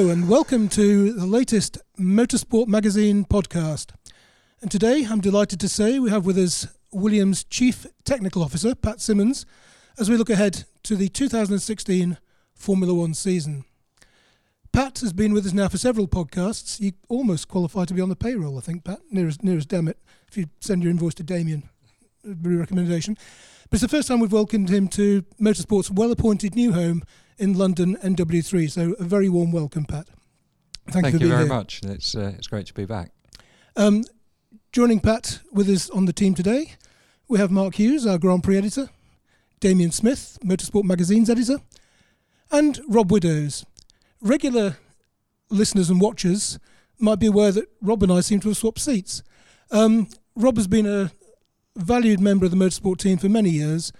Hello, and welcome to the latest Motorsport Magazine podcast. And today I'm delighted to say we have with us Williams Chief Technical Officer, Pat Symonds, as we look ahead to the 2016 Formula One season. Pat has been with us now for several podcasts. You almost qualify to be on the payroll, I think, Pat, near as, near as damn it, if you send your invoice to Damien. A recommendation. But it's the first time we've welcomed him to Motorsport's well appointed new home in London NW3. So a very warm welcome, Pat. Thank, you very here. much. It's uh, it's great to be back. Um, joining Pat with us on the team today, we have Mark Hughes, our Grand Prix editor, Damien Smith, Motorsport Magazine's editor, and Rob Widdows. Regular listeners and watchers might be aware that Rob and I seem to have swapped seats. Um, Rob has been a valued member of the motorsport team for many years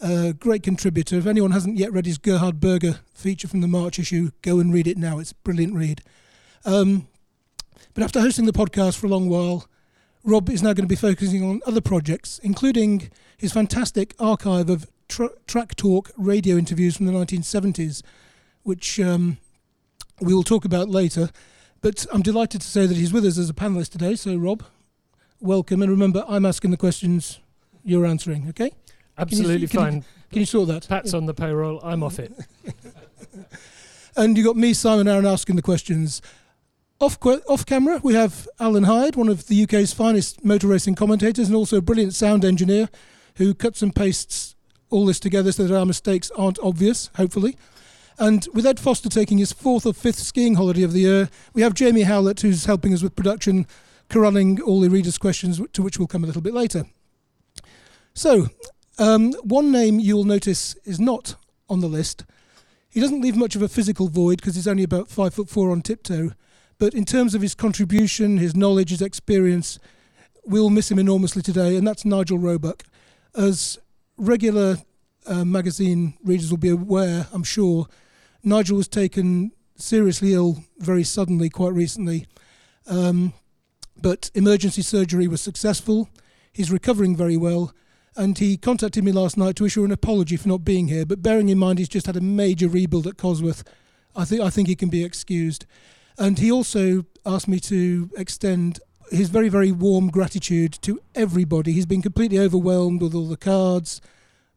a great contributor. If anyone hasn't yet read his Gerhard Berger feature from the March issue, go and read it now. It's a brilliant read. Um, but after hosting the podcast for a long while, Rob is now going to be focusing on other projects, including his fantastic archive of tra- track talk radio interviews from the 1970s, which um, we will talk about later. But I'm delighted to say that he's with us as a panelist today. So, Rob, welcome. And remember, I'm asking the questions, you're answering, okay? Absolutely can fine. You, can you sort that? Pat's on the payroll. I'm off it. and you got me, Simon Arron, asking the questions. Off, off camera, we have Alan Hyde, one of the UK's finest motor racing commentators and also a brilliant sound engineer who cuts and pastes all this together so that our mistakes aren't obvious, hopefully. And with Ed Foster taking his fourth or fifth skiing holiday of the year, we have Jamie Howlett who's helping us with production, corralling all the readers' questions, to which we'll come a little bit later. So, um, one name you'll notice is not on the list. He doesn't leave much of a physical void because he's only about five foot four on tiptoe. But in terms of his contribution, his knowledge, his experience, we'll miss him enormously today, and that's Nigel Roebuck. As regular uh, magazine readers will be aware, I'm sure, Nigel was taken seriously ill very suddenly quite recently. Um, but emergency surgery was successful. He's recovering very well and he contacted me last night to issue an apology for not being here. But bearing in mind he's just had a major rebuild at Cosworth, I think I think he can be excused. And he also asked me to extend his very very warm gratitude to everybody. He's been completely overwhelmed with all the cards,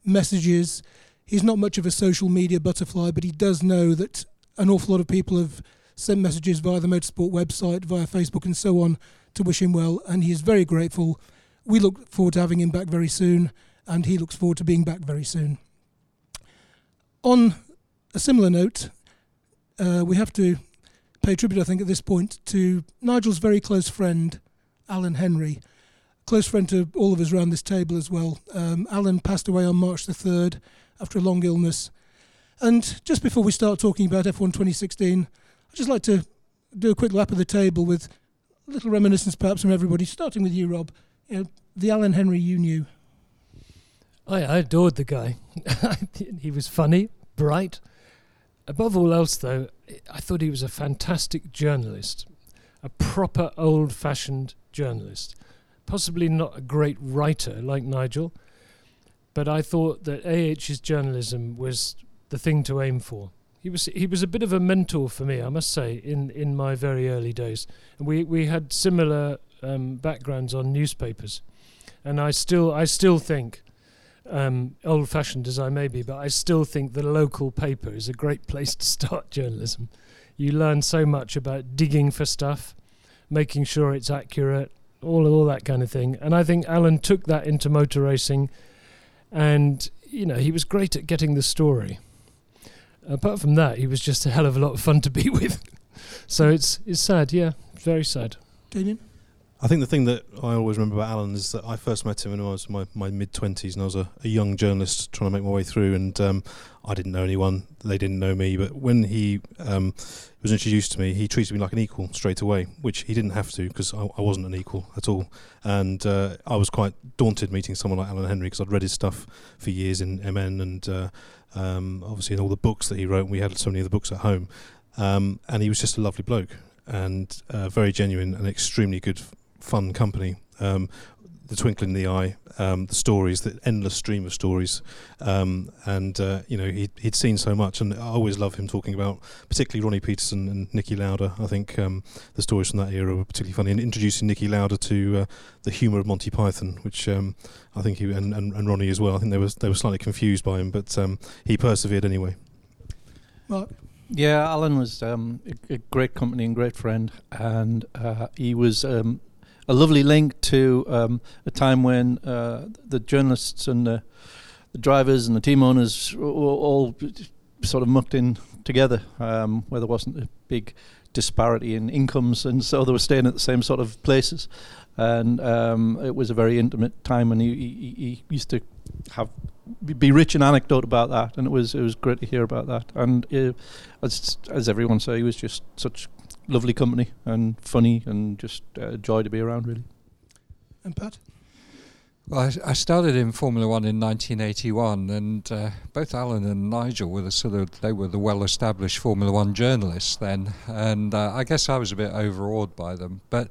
messages. He's not much of a social media butterfly, but he does know that an awful lot of people have sent messages via the motorsport website, via Facebook, and so on to wish him well, and he is very grateful we look forward to having him back very soon, and he looks forward to being back very soon. On a similar note, uh, we have to pay tribute, I think, at this point to Nigel's very close friend, Alan Henry, close friend to all of us around this table as well. Um, Alan passed away on March the 3rd after a long illness. And just before we start talking about F1 2016, I'd just like to do a quick lap of the table with a little reminiscence perhaps from everybody, starting with you, Rob you know, the Alan Henry you knew? I, I adored the guy. he was funny, bright. Above all else, though, I thought he was a fantastic journalist, a proper old fashioned journalist. Possibly not a great writer like Nigel, but I thought that AH's journalism was the thing to aim for. He was he was a bit of a mentor for me, I must say, in, in my very early days. And we, we had similar um, backgrounds on newspapers, and I still I still think, um, old-fashioned as I may be, but I still think the local paper is a great place to start journalism. You learn so much about digging for stuff, making sure it's accurate, all all that kind of thing. And I think Alan took that into motor racing, and you know he was great at getting the story. Apart from that, he was just a hell of a lot of fun to be with. so it's it's sad, yeah, very sad. Damien. I think the thing that I always remember about Alan is that I first met him when I was in my, my mid 20s and I was a, a, young journalist trying to make my way through and um, I didn't know anyone, they didn't know me, but when he um, was introduced to me, he treated me like an equal straight away, which he didn't have to because I, I, wasn't an equal at all. And uh, I was quite daunted meeting someone like Alan Henry because I'd read his stuff for years in MN and uh, um, obviously in all the books that he wrote. We had so many of the books at home. Um, and he was just a lovely bloke and uh, very genuine and extremely good fun company. Um, the twinkle in the eye, um, the stories, the endless stream of stories, um, and uh, you know he'd, he'd seen so much, and I always love him talking about, particularly Ronnie Peterson and Niki Lauda. I think um, the stories from that era were particularly funny, and introducing Niki Lauda to uh, the humour of Monty Python, which um, I think he and, and, and, Ronnie as well. I think they were they were slightly confused by him, but um, he persevered anyway. Mark. Yeah, Alan was um, a, a, great company and great friend, and uh, he was um, a lovely link to um, a time when uh, the journalists and the, the, drivers and the team owners were all sort of mucked in together, um, where there wasn't a big disparity in incomes, and so they were staying at the same sort of places, and um, it was a very intimate time, and he, he, he used to have be rich in anecdote about that, and it was it was great to hear about that. And uh, as as everyone said, he was just such lovely company and funny and just uh, joy to be around, really. And Pat. Well, I, I started in Formula One in 1981, and uh, both Alan and Nigel were the sort of they were the well-established Formula One journalists then, and uh, I guess I was a bit overawed by them, but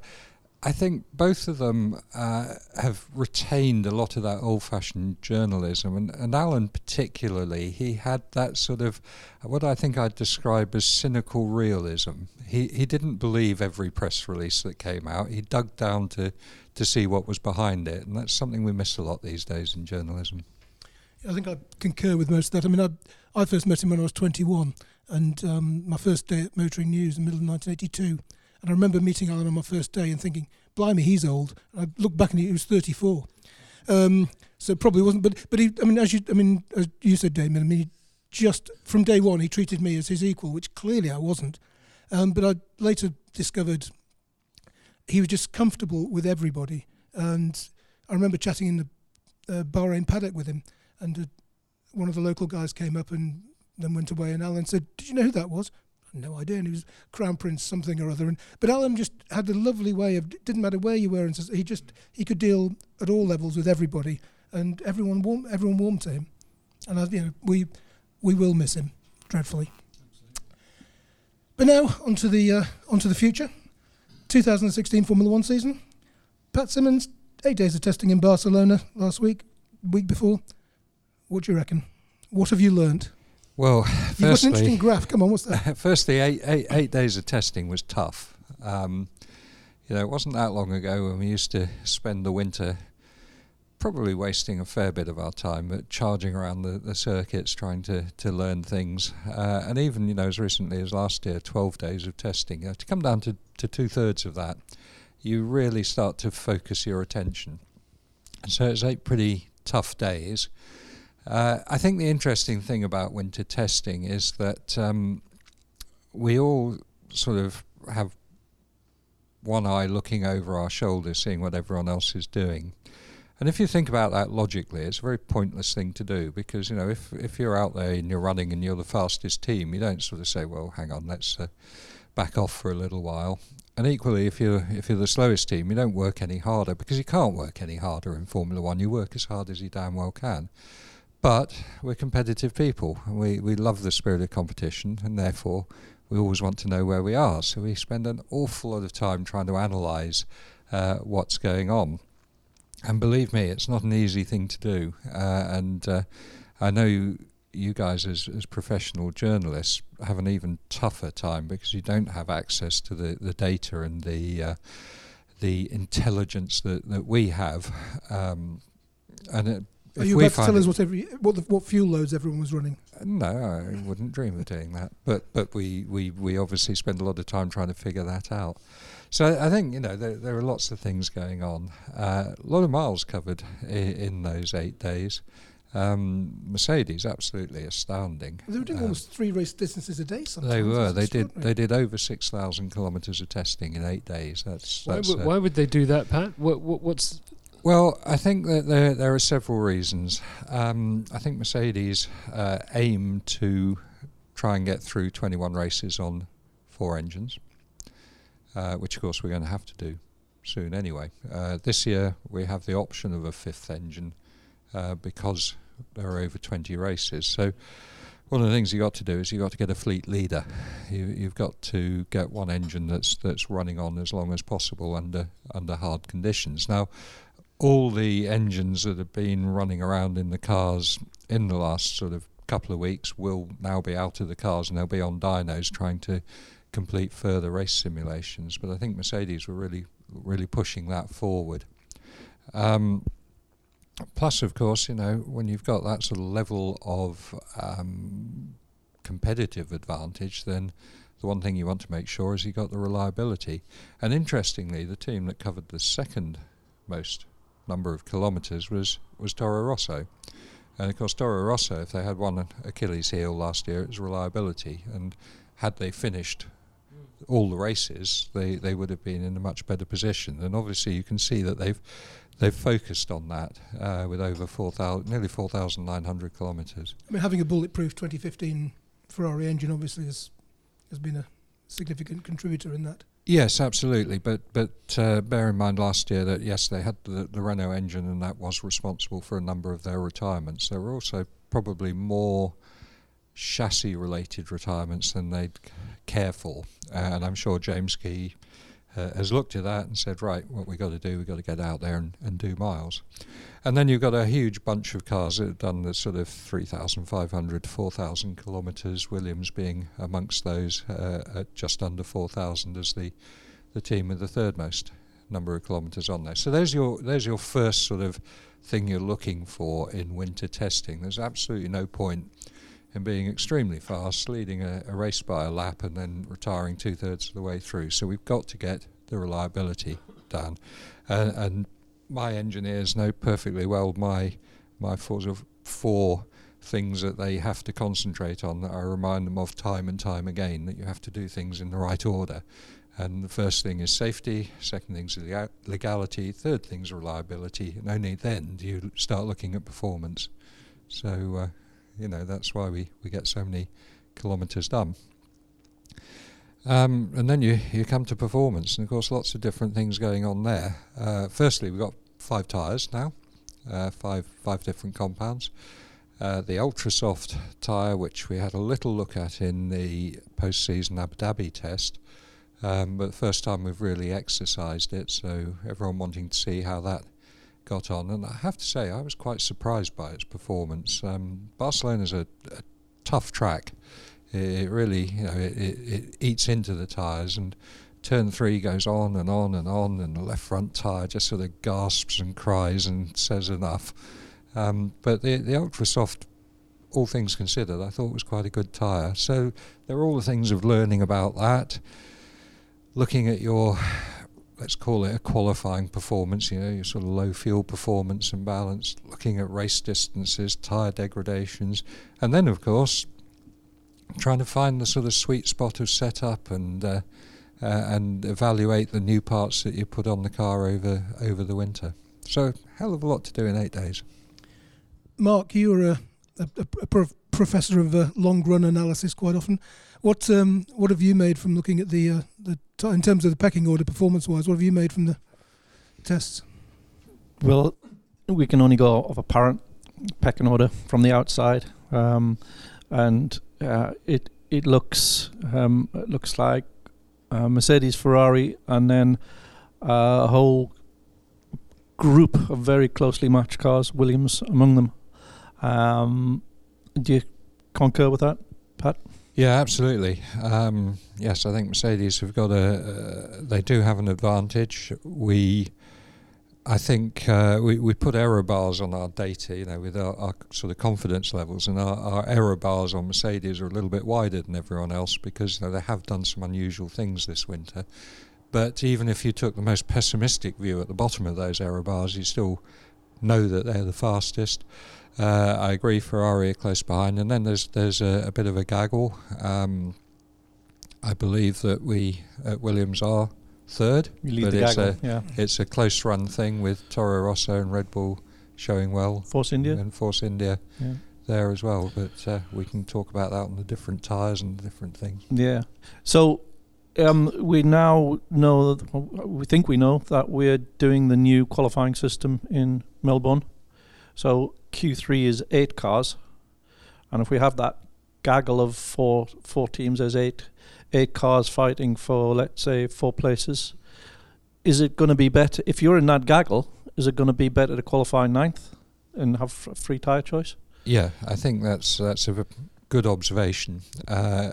I think both of them uh, have retained a lot of that old fashioned journalism. And, and, Alan, particularly, he had that sort of what I think I'd describe as cynical realism. He, he didn't believe every press release that came out, he dug down to, to see what was behind it. And that's something we miss a lot these days in journalism. I think I concur with most of that. I mean, I, I first met him when I was 21, and um, my first day at Motoring News in the middle of 1982 and I remember meeting Alan on my first day and thinking, blimey, he's old. I looked back and he was 34. Um, so probably wasn't, but but he, I mean, as you, I mean, as you said, Damien, I mean, just from day one, he treated me as his equal, which clearly I wasn't. Um, but I later discovered he was just comfortable with everybody, and I remember chatting in the uh, Bahrain paddock with him, and uh, one of the local guys came up and then went away, and Alan said, "Did you know who that was?" No idea. And he was Crown Prince something or other. And but Alan just had a lovely way of didn't matter where you were, and he just he could deal at all levels with everybody, and everyone warm everyone warmed to him. And I, you know we we will miss him dreadfully. But now onto the uh, onto the future. 2016 Formula One season. Pat Symonds, eight days of testing in Barcelona last week, week before. What do you reckon? What have you learned? Well, You've firstly, got an interesting graph. Come on, what's that? firstly, eight, eight, eight days of testing was tough. Um, you know, it wasn't that long ago when we used to spend the winter probably wasting a fair bit of our time but charging around the, the circuits trying to, to learn things. Uh, and even, you know, as recently as last year, 12 days of testing. Uh, to come down to, to two thirds of that, you really start to focus your attention. And so it's eight pretty tough days. Uh, I think the interesting thing about winter testing is that um, we all sort of have one eye looking over our shoulder, seeing what everyone else is doing. And if you think about that logically, it's a very pointless thing to do because you know if if you're out there and you're running and you're the fastest team, you don't sort of say, "Well, hang on, let's uh, back off for a little while." And equally, if you're if you're the slowest team, you don't work any harder because you can't work any harder in Formula One. You work as hard as you damn well can. But we're competitive people. We, we love the spirit of competition, and therefore we always want to know where we are. So we spend an awful lot of time trying to analyse uh, what's going on. And believe me, it's not an easy thing to do. Uh, and uh, I know you, you guys, as, as professional journalists, have an even tougher time because you don't have access to the, the data and the uh, the intelligence that, that we have. Um, and it, are you about to tell us what every what the, what fuel loads everyone was running? No, I wouldn't dream of doing that. But but we, we, we obviously spend a lot of time trying to figure that out. So I think you know there, there are lots of things going on. Uh, a lot of miles covered I- in those eight days. Um, Mercedes absolutely astounding. They were doing um, almost three race distances a day. Sometimes they were. They did. They did over six thousand kilometres of testing in eight days. That's. Why, that's w- why would they do that, Pat? What, what, what's well, I think that there there are several reasons. Um, I think Mercedes uh, aim to try and get through 21 races on four engines, uh, which of course we're going to have to do soon anyway. Uh, this year we have the option of a fifth engine uh, because there are over 20 races. So one of the things you've got to do is you've got to get a fleet leader. You, have got to get one engine that's that's running on as long as possible under under hard conditions. Now all the engines that have been running around in the cars in the last sort of couple of weeks will now be out of the cars and they'll be on dynos trying to complete further race simulations. But I think Mercedes were really, really pushing that forward. Um, plus, of course, you know, when you've got that sort of level of um, competitive advantage, then the one thing you want to make sure is you've got the reliability. And interestingly, the team that covered the second most number of kilometres was was Toro Rosso. And of course, Toro Rosso, if they had one Achilles heel last year, it was reliability. And had they finished all the races, they, they would have been in a much better position. And obviously, you can see that they've they've focused on that uh, with over 4, nearly 4,900 kilometres. I mean, having a bulletproof 2015 Ferrari engine obviously has has been a significant contributor in that. Yes, absolutely. But but uh, bear in mind last year that yes, they had the, the Renault engine, and that was responsible for a number of their retirements. There were also probably more chassis-related retirements than they'd care for, uh, and I'm sure James Key uh, has looked at that and said, right, what we've got to do, we've got to get out there and, and do miles. And then you've got a huge bunch of cars that have done the sort of 3,500 4,000 kilometres, Williams being amongst those uh, at just under 4,000 as the, the team with the third most number of kilometres on there. So there's your, there's your first sort of thing you're looking for in winter testing. There's absolutely no point in being extremely fast, leading a, a race by a lap and then retiring two thirds of the way through. So we've got to get the reliability done. Uh, and my engineers know perfectly well my my four, four things that they have to concentrate on that I remind them of time and time again that you have to do things in the right order. And the first thing is safety, second thing is legality, third thing is reliability, and only then do you start looking at performance. So, uh, you know, that's why we, we get so many kilometres done. Um, and then you, you come to performance, and of course, lots of different things going on there. Uh, firstly, we've got five tyres now, uh, five five different compounds. Uh, the ultra soft tyre, which we had a little look at in the post season Abu Dhabi test, um, but the first time we've really exercised it, so everyone wanting to see how that got on. And I have to say, I was quite surprised by its performance. Um, Barcelona's a, a tough track it really, you know, it, it, it eats into the tyres and turn three goes on and on and on, and the left front tyre just sort of gasps and cries and says enough. Um, but the the ultra soft, all things considered, I thought was quite a good tyre. So there are all the things of learning about that, looking at your let's call it a qualifying performance, you know, your sort of low fuel performance and balance, looking at race distances, tyre degradations, and then of course trying to find the sort of sweet spot of setup and uh, uh, and evaluate the new parts that you put on the car over over the winter. So hell of a lot to do in eight days. Mark, you are a, a, a prof- professor of uh, long run analysis quite often. What um, what have you made from looking at the uh, the t- in terms of the pecking order performance wise? What have you made from the tests? Well, we can only go of apparent pecking order from the outside, um, and uh, it it looks um, it looks like uh, Mercedes, Ferrari, and then a whole group of very closely matched cars, Williams among them. Um, do you concur with that, Pat? Yeah, absolutely. Um, yes, I think Mercedes have got a. Uh, they do have an advantage. We I think uh, we, we put error bars on our data, you know, with our, our sort of confidence levels, and our, our, error bars on Mercedes are a little bit wider than everyone else because you know, they have done some unusual things this winter. But even if you took the most pessimistic view at the bottom of those error bars, you still know that they're the fastest. Uh, I agree, Ferrari are close behind, and then there's there's a, a bit of a gaggle. Um, I believe that we at Williams are third. but it's a, yeah. it's a close run thing with Toro Rosso and Red Bull showing well. Force India. And Force India yeah. there as well. But uh, we can talk about that on the different tyres and different things. Yeah. So um, we now know, we think we know that we're doing the new qualifying system in Melbourne. So Q3 is eight cars. And if we have that gaggle of four four teams, as eight eight cars fighting for, let's say, four places. Is it going to be better if you're in that gaggle? is it going to be better to qualify ninth and have f- free tyre choice? Yeah, I think that's that's a good observation. Uh,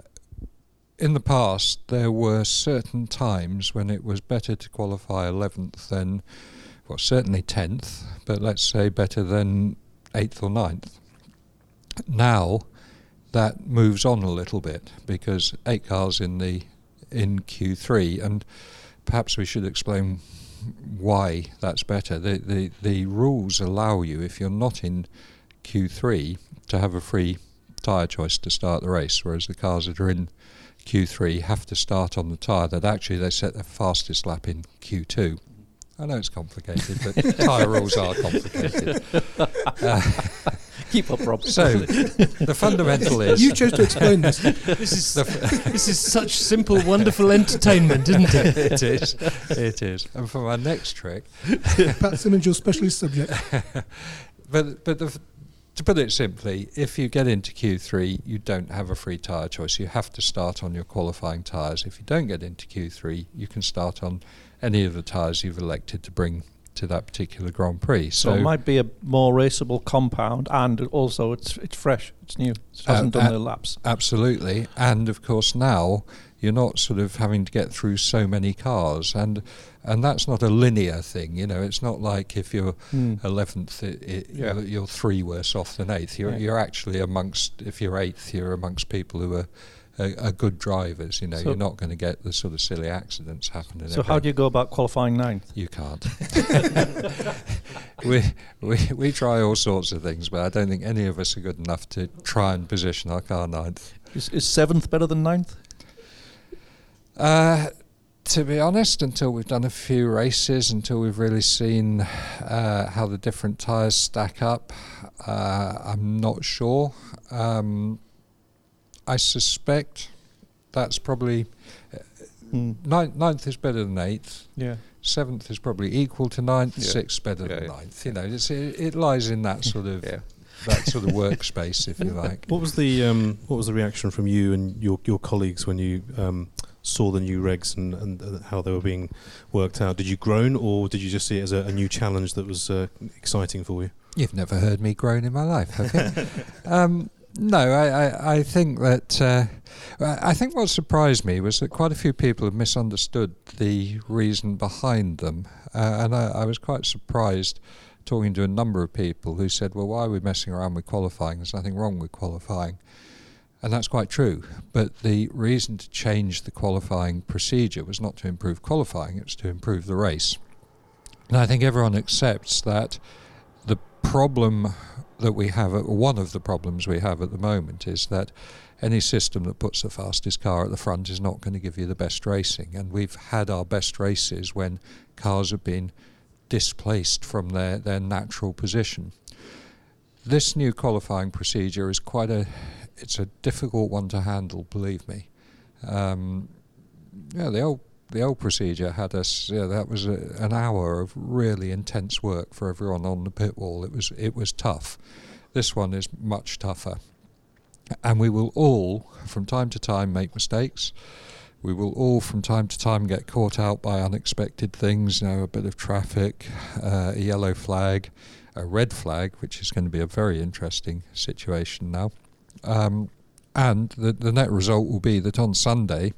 in the past, there were certain times when it was better to qualify 11th than, well, certainly 10th, but let's say better than 8th or 9th. Now, that moves on a little bit because eight cars in the in Q3, and perhaps we should explain why that's better. The the, the rules allow you if you're not in Q3 to have a free tyre choice to start the race, whereas the cars that are in Q3 have to start on the tyre that actually they set their fastest lap in Q2. I know it's complicated, but tyre rules are complicated. Uh, Keep up, Rob. so the fundamental is You chose to explain this. This is this is such simple, wonderful entertainment, isn't it? it is, it is. And for my next trick, Pat Symonds, your specialist subject. but but the, f- to put it simply, if you get into Q3, you don't have a free tyre choice. You have to start on your qualifying tyres. If you don't get into Q3, you can start on any of the tyres you've elected to bring to that particular Grand Prix. So, So, it might be a more raceable compound, and also it's it's fresh, it's new, it hasn't Uh, done uh, the laps. absolutely, and of course now you're not sort of having to get through so many cars, and and that's not a linear thing. You know, it's not like if you're Mm. eleventh, it, Yeah. you're, you're three worse off than eighth. You're Yeah. you're actually amongst if you're eighth, you're amongst people who are. Are, good drivers, you know. So- you're not going to get the sort of silly accidents happening. So how do you go about qualifying ninth? You can't. we, we we try all sorts of things, but I don't think any of us are good enough to try and position our car ninth. Is, is seventh better than ninth? Uh, to be honest, until we've done a few races, until we've really seen uh, how the different tyres stack up, uh, I'm not sure. Um, I suspect that's probably Mm. ninth, ninth is better than eighth. Yeah. Seventh is probably equal to ninth. Yeah. Sixth better Yeah, than yeah. ninth. You know, it's, it, it lies in that sort of Yeah. that sort of workspace, if you like. What was the um, what was the reaction from you and your your colleagues when you um, saw the new regs and, and uh, how they were being worked out? Did you groan or did you just see it as a, a new challenge that was uh, exciting for you? You've never heard me groan in my life, have you? um, no, I, I, I think that uh, I think what surprised me was that quite a few people have misunderstood the reason behind them, uh, and I, I was quite surprised talking to a number of people who said, "Well, why are we messing around with qualifying? There's nothing wrong with qualifying." And that's quite true. But the reason to change the qualifying procedure was not to improve qualifying, it was to improve the race. And I think everyone accepts that the problem that we have, uh, one of the problems we have at the moment, is that any system that puts the fastest car at the front is not going to give you the best racing. And we've had our best races when cars have been displaced from their, their natural position. This new qualifying procedure is quite a it's a difficult one to handle, believe me. Um, yeah, the old the old procedure had us. Yeah, that was a, an hour of really intense work for everyone on the pit wall. It was it was tough. This one is much tougher, and we will all, from time to time, make mistakes. We will all, from time to time, get caught out by unexpected things. You know, a bit of traffic, uh, a yellow flag, a red flag, which is going to be a very interesting situation now. Um, and the, the net result will be that on Sunday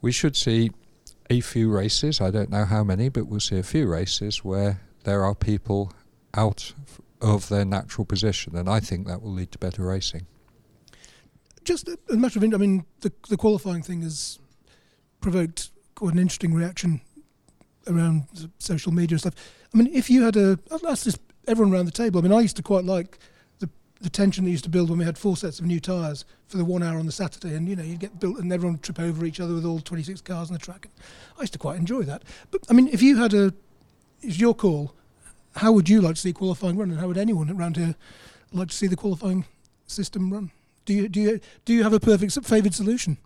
we should see a few races. I don't know how many, but we'll see a few races where there are people out of their natural position, and I think that will lead to better racing. Just a, a matter of, I mean, the the qualifying thing has provoked quite an interesting reaction around social media and stuff. I mean, if you had a, I'll ask this everyone around the table. I mean, I used to quite like the tension that used to build when we had four sets of new tyres for the one hour on the Saturday, and you know, you'd get built and everyone would trip over each other with all 26 cars on the track. I used to quite enjoy that. But I mean, if you had a, it's your call. How would you like to see qualifying run, and how would anyone around here like to see the qualifying system run? Do you do you do you have a perfect favoured solution?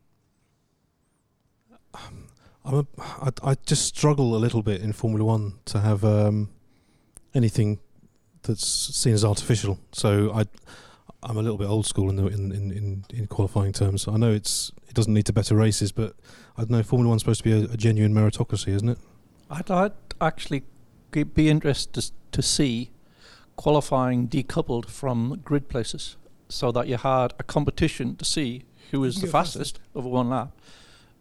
I'm a, I, I just struggle a little bit in Formula One to have um, anything that's seen as artificial. So I, I'm a little bit old school in the in, in, in, in qualifying terms. I know it's it doesn't lead to better races, but I don't know. Formula One's supposed to be a, a genuine meritocracy, isn't it? I'd, I'd actually be interested to, to see qualifying decoupled from grid places so that you had a competition to see who is the go fastest over one lap,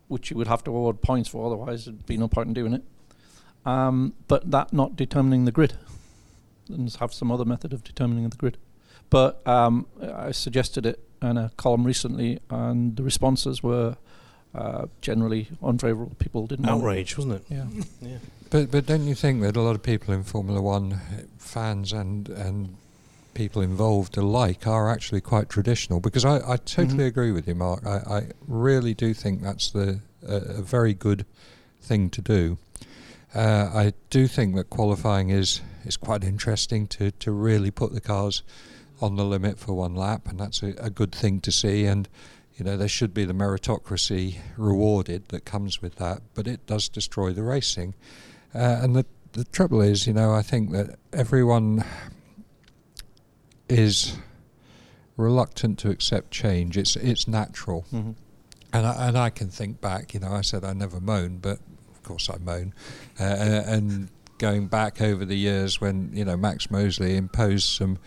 which you would have to award points for, otherwise there'd be no point in doing it. Um, but that not determining the grid, and have some other method of determining the grid. But um, I suggested it in a column recently, and the responses were uh, generally unfavourable. People didn't want it. Outrage, wasn't it? Yeah. Yeah. But but don't you think that a lot of people in Formula One, uh, fans and and people involved alike, are actually quite traditional? Because I, I totally Mhm. agree with you, Mark. I, I really do think that's the a, a very good thing to do. Uh, I do think that qualifying is is quite interesting to to really put the cars on the limit for one lap, and that's a, a good thing to see. And you know there should be the meritocracy rewarded that comes with that, but it does destroy the racing. Uh, and the the trouble is, you know, I think that everyone is reluctant to accept change. It's it's natural, Mm-hmm. and I, and I can think back. You know, I said I never moan, but course I moan. Uh, and, and going back over the years when you know Max Mosley imposed some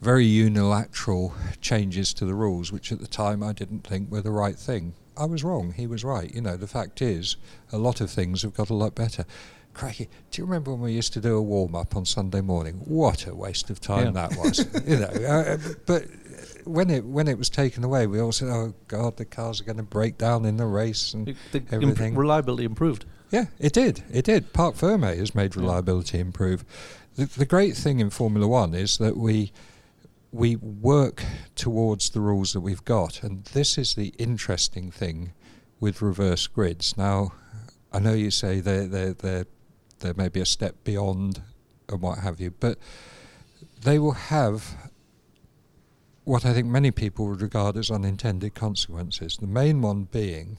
very unilateral changes to the rules, which at the time I didn't think were the right thing. I was wrong. He was right. You know, the fact is, a lot of things have got a lot better. Crikey, do you remember when we used to do a warm up on Sunday morning? What a waste of time Yeah. that was. you know, uh, but when it when it was taken away, we all said, "Oh God, the cars are going to break down in the race." And The, the imp- Everything. reliability improved. Yeah, it did. It did. Parc Ferme has made reliability improve. The, the great thing in Formula One is that we we work towards the rules that we've got, and this is the interesting thing with reverse grids. Now, I know you say they're they're they're they're maybe a step beyond and what have you, but they will have what I think many people would regard as unintended consequences. The main one being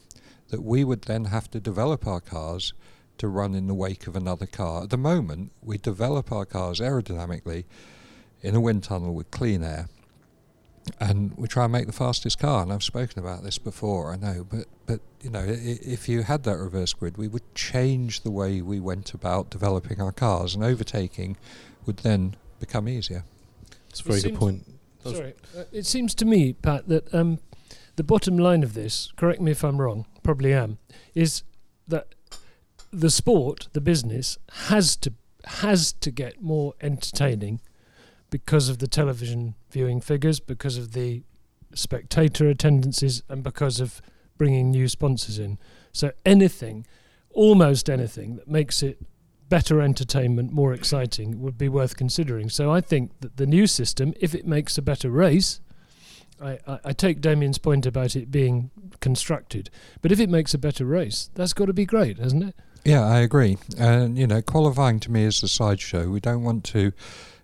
that we would then have to develop our cars to run in the wake of another car. At the moment, we develop our cars aerodynamically in a wind tunnel with clean air, and we try and make the fastest car. And I've spoken about this before, I know, but but you know, i- i- if you had that reverse grid, we would change the way we went about developing our cars, and overtaking would then become easier. It's a very It good point. Sorry, uh, it seems to me, Pat, that um, the bottom line of this, correct me if I'm wrong, probably am, is that the sport, the business, has to has to get more entertaining because of the television viewing figures, because of the spectator attendances, and because of bringing new sponsors in. So anything, almost anything that makes it better entertainment, more exciting, would be worth considering. So I think that the new system, if it makes a better race, I, I, I take Damien's point about it being constructed, but if it makes a better race, that's got to be great, hasn't it? Yeah, I agree. And you know, qualifying to me is the sideshow. We don't want to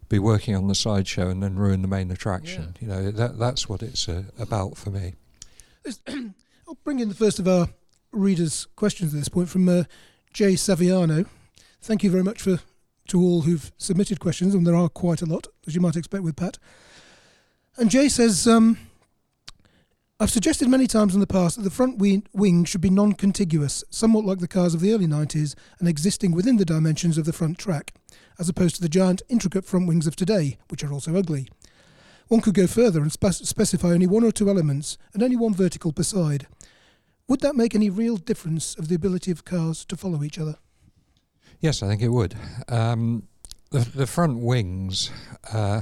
be working on the sideshow and then ruin the main attraction. You know, that that's what it's uh, about for me. I'll bring in the first of our readers' questions at this point from uh, Jay Saviano. Thank you very much for to all who've submitted questions, and there are quite a lot, as you might expect with Pat. And Jay says, um, I've suggested many times in the past that the front wing, should be non contiguous, somewhat like the cars of the early 90s, and existing within the dimensions of the front track, as opposed to the giant, intricate front wings of today, which are also ugly. One could go further and spec- specify only one or two elements and only one vertical per side. Would that make any real difference of the ability of cars to follow each other? Yes, I think it would. Um, the the front wings, uh,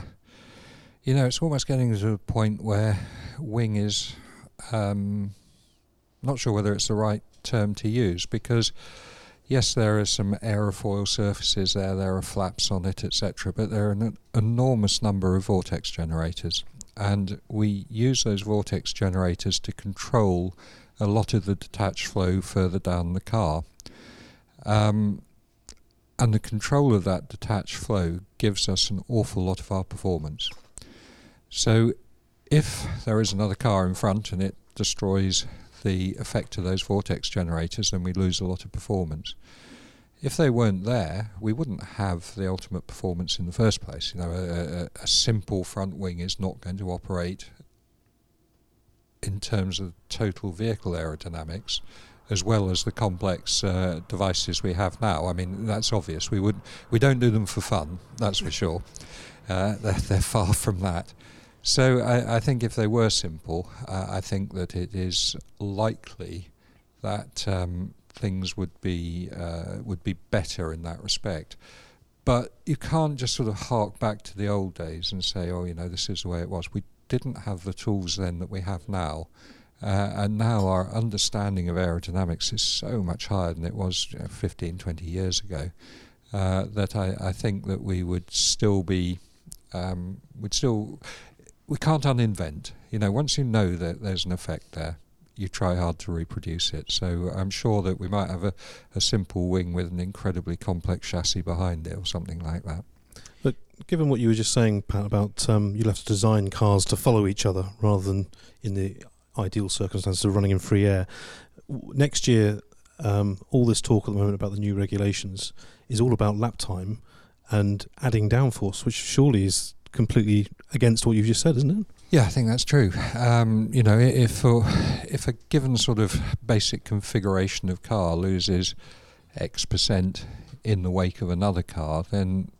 you know, it's almost getting to a point where wing is. Um, not sure whether it's the right term to use because yes, there are some aerofoil surfaces there, there are flaps on it, etc. But there are an enormous number of vortex generators, and we use those vortex generators to control a lot of the detached flow further down the car. Um, and the control of that detached flow gives us an awful lot of our performance. So, if there is another car in front and it destroys the effect of those vortex generators, then we lose a lot of performance. If they weren't there, we wouldn't have the ultimate performance in the first place. You know, a, a, a simple front wing is not going to operate in terms of total vehicle aerodynamics as well as the complex uh, devices we have now. I mean, that's obvious. We would we don't do them for fun, that's for sure. Uh, they're, they're, far from that. So I, I think if they were simple, uh, I think that it is likely that um, things would be uh, would be better in that respect. But you can't just sort of hark back to the old days and say, oh, you know, this is the way it was. We didn't have the tools then that we have now. Uh, and now our understanding of aerodynamics is so much higher than it was you know, 15, 20 years ago uh, that I, I, think that we would still be, um, would still, we can't uninvent. You know, once you know that there's an effect there, you try hard to reproduce it. So I'm sure that we might have a, a simple wing with an incredibly complex chassis behind it or something like that. But given what you were just saying, Pat, about um, you'll have to design cars to follow each other rather than in the ideal circumstances of running in free air. Next year, um, all this talk at the moment about the new regulations is all about lap time and adding downforce, which surely is completely against what you've just said, isn't it? Yeah, I think that's true. Um, you know, if a, if a given sort of basic configuration of car loses X percent in the wake of another car, then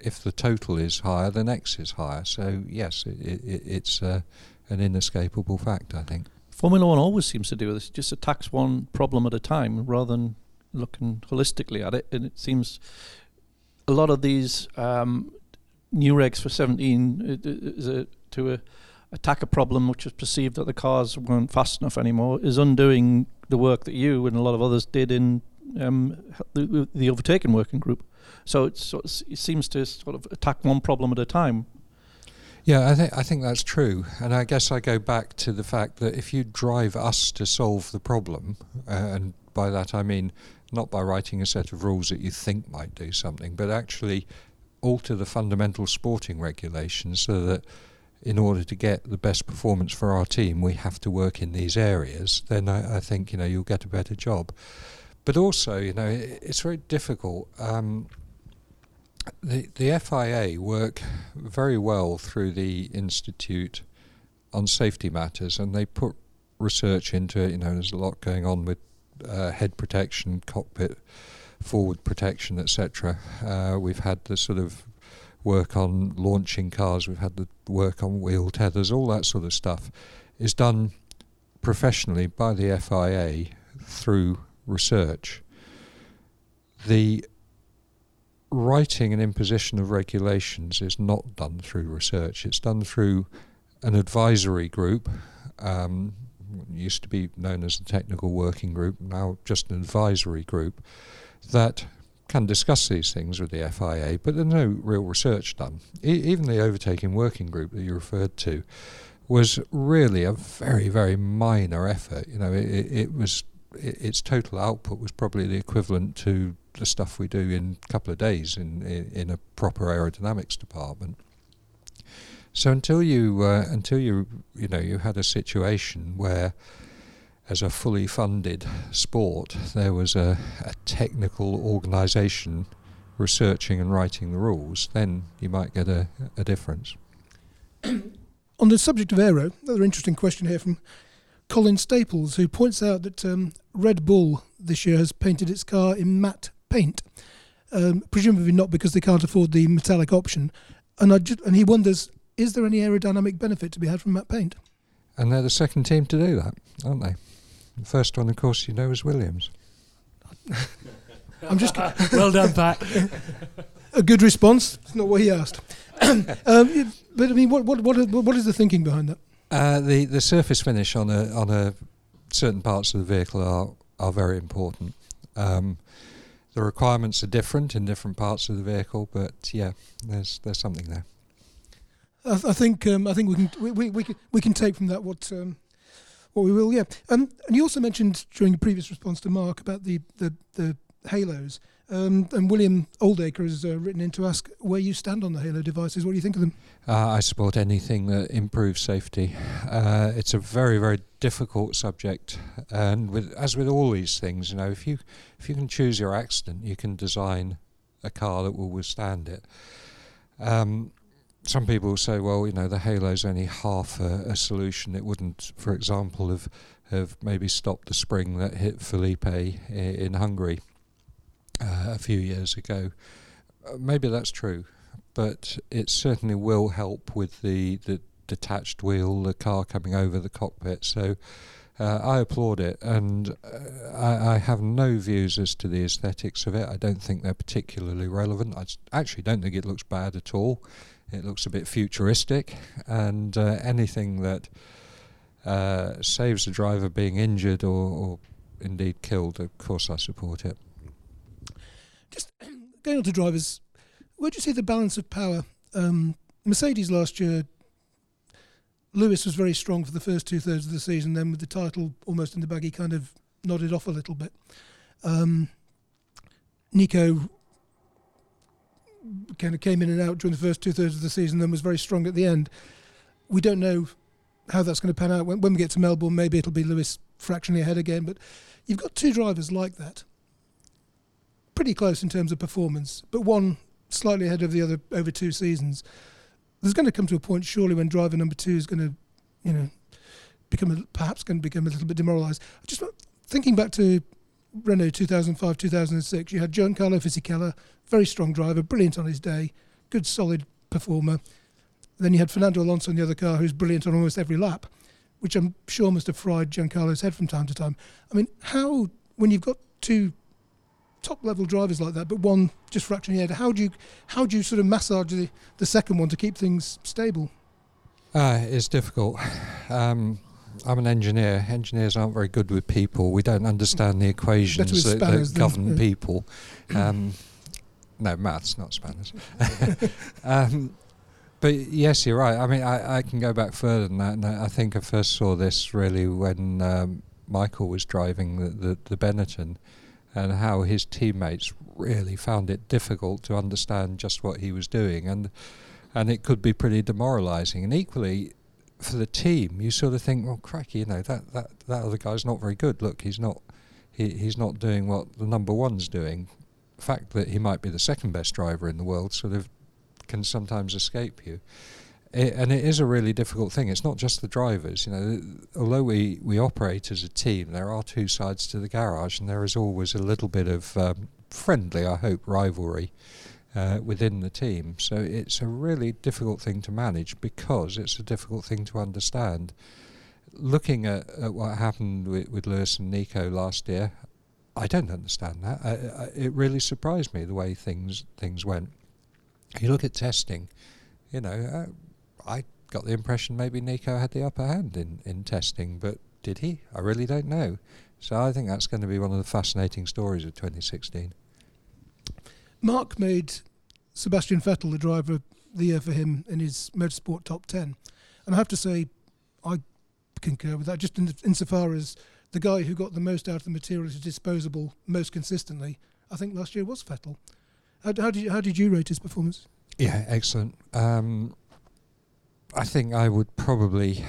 if the total is higher, then X is higher. So yes, it, it, it's uh, an inescapable fact, I think. Formula One always seems to do this, just attacks one problem at a time rather than looking holistically at it. And it seems a lot of these um, new regs for 17 is a, to a, attack a problem which was perceived that the cars weren't fast enough anymore is undoing the work that you and a lot of others did in um, the, the overtaking working group. So it seems to sort of attack one problem at a time yeah, I think I think that's true, and I guess I go back to the fact that if you drive us to solve the problem, uh, and by that I mean not by writing a set of rules that you think might do something, but actually alter the fundamental sporting regulations so that in order to get the best performance for our team, we have to work in these areas. Then I, I think you know you'll get a better job. But also, you know, it, it's very difficult. Um, the, the FIA work very well through the Institute on Safety Matters, and they put research into it. You know, there's a lot going on with uh, head protection, cockpit forward protection, etc. Uh, we've had the sort of work on launching cars, we've had the work on wheel tethers, all that sort of stuff is done professionally by the FIA through research. The writing and imposition of regulations is not done through research. It's done through an advisory group, um, used to be known as the technical working group, now just an advisory group, that can discuss these things with the FIA, but there's no real research done. E- even the overtaking working group that you referred to was really a very, very minor effort. You know, it, it was it, its total output was probably the equivalent to the stuff we do in a couple of days in, in, in a proper aerodynamics department. So until you uh, until you you know you had a situation where, as a fully funded sport, there was a, a technical organisation researching and writing the rules, then you might get a, a difference. On the subject of aero, another interesting question here from Colin Staples, who points out that um, Red Bull this year has painted its car in matte paint, um, presumably not because they can't afford the metallic option. And I just, and he wonders, is there any aerodynamic benefit to be had from matte paint? And they're the second team to do that, aren't they? The first one, of course, you know, is Williams. I'm just well done, Pat. a good response. It's not what he asked. um, but I mean, what what what what is the thinking behind that? Uh, the the surface finish on a on a certain parts of the vehicle are are very important. Um, the requirements are different in different parts of the vehicle, but yeah, there's there's something there. I, th- I think um, I think we can we, we, we, can we can take from that what um, what we will. Yeah, um, and you also mentioned during a previous response to Mark about the the, the halos. Um, and William Oldacre has uh, written in to ask where you stand on the Halo devices. What do you think of them? Uh, I support anything that improves safety. Uh, it's a very, very difficult subject, and with as with all these things, you know, if you if you can choose your accident, you can design a car that will withstand it. Um, some people say, well, you know, the Halo's only half a, a solution. It wouldn't, for example, have have maybe stopped the spring that hit Felipe I- in Hungary uh, a few years ago. Uh, maybe that's true, but it certainly will help with the, the detached wheel, the car coming over the cockpit. So uh, I applaud it, and uh, I, I have no views as to the aesthetics of it. I don't think they're particularly relevant. I actually don't think it looks bad at all. It looks a bit futuristic, and uh, anything that uh, saves the driver being injured or, or indeed killed, of course I support it. Just going on to drivers, where do you see the balance of power? Um, Mercedes last year, Lewis was very strong for the first two thirds of the season. Then with the title almost in the bag, he kind of nodded off a little bit. Um, Nico kind of came in and out during the first two thirds of the season, then was very strong at the end. We don't know how that's going to pan out. When, when we get to Melbourne, maybe it'll be Lewis fractionally ahead again. But you've got two drivers like that, pretty close in terms of performance, but one slightly ahead of the other over two seasons. There's going to come to a point, surely, when driver number two is going to, you know, become a, perhaps going to become a little bit demoralised. Just thinking back to Renault 2005, 2006, you had Giancarlo Fisichella, very strong driver, brilliant on his day, good solid performer. Then you had Fernando Alonso in the other car, who's brilliant on almost every lap, which I'm sure must have fried Giancarlo's head from time to time. I mean, how when you've got two top level drivers like that, but one just fractionally ahead, how do you how do you sort of massage the, the second one to keep things stable? Uh, it's difficult. Um, I'm an engineer. Engineers aren't very good with people. We don't understand the equations that, that govern people. Um, no, maths, not spanners. um, but yes, you're right. I mean, I, I can go back further than that. And I I think I first saw this really when um, Michael was driving the, the, the Benetton and how his teammates really found it difficult to understand just what he was doing. And and it could be pretty demoralising. And equally, for the team, you sort of think, well, cracky, you know, that, that, that other guy's not very good. Look, he's not he, he's not doing what the number one's doing. The fact that he might be the second best driver in the world sort of can sometimes escape you. It, and it is a really difficult thing. It's not just the drivers. You know, although we, we operate as a team, there are two sides to the garage, and there is always a little bit of um, friendly, I hope, rivalry uh, within the team. So it's a really difficult thing to manage because it's a difficult thing to understand. Looking at, at what happened with, with Lewis and Nico last year, I don't understand that. I, I, it really surprised me the way things things went. You look at testing, you know, uh, I got the impression maybe Nico had the upper hand in, in testing, but did he? I really don't know. So I think that's going to be one of the fascinating stories of 2016. Mark made Sebastian Vettel the driver of the year for him in his motorsport top 10. And I have to say, I concur with that, just in, insofar as the guy who got the most out of the material is disposable most consistently, I think last year was Vettel. How, how, did, you, how did you rate his performance? Yeah, excellent. Um, I think I would probably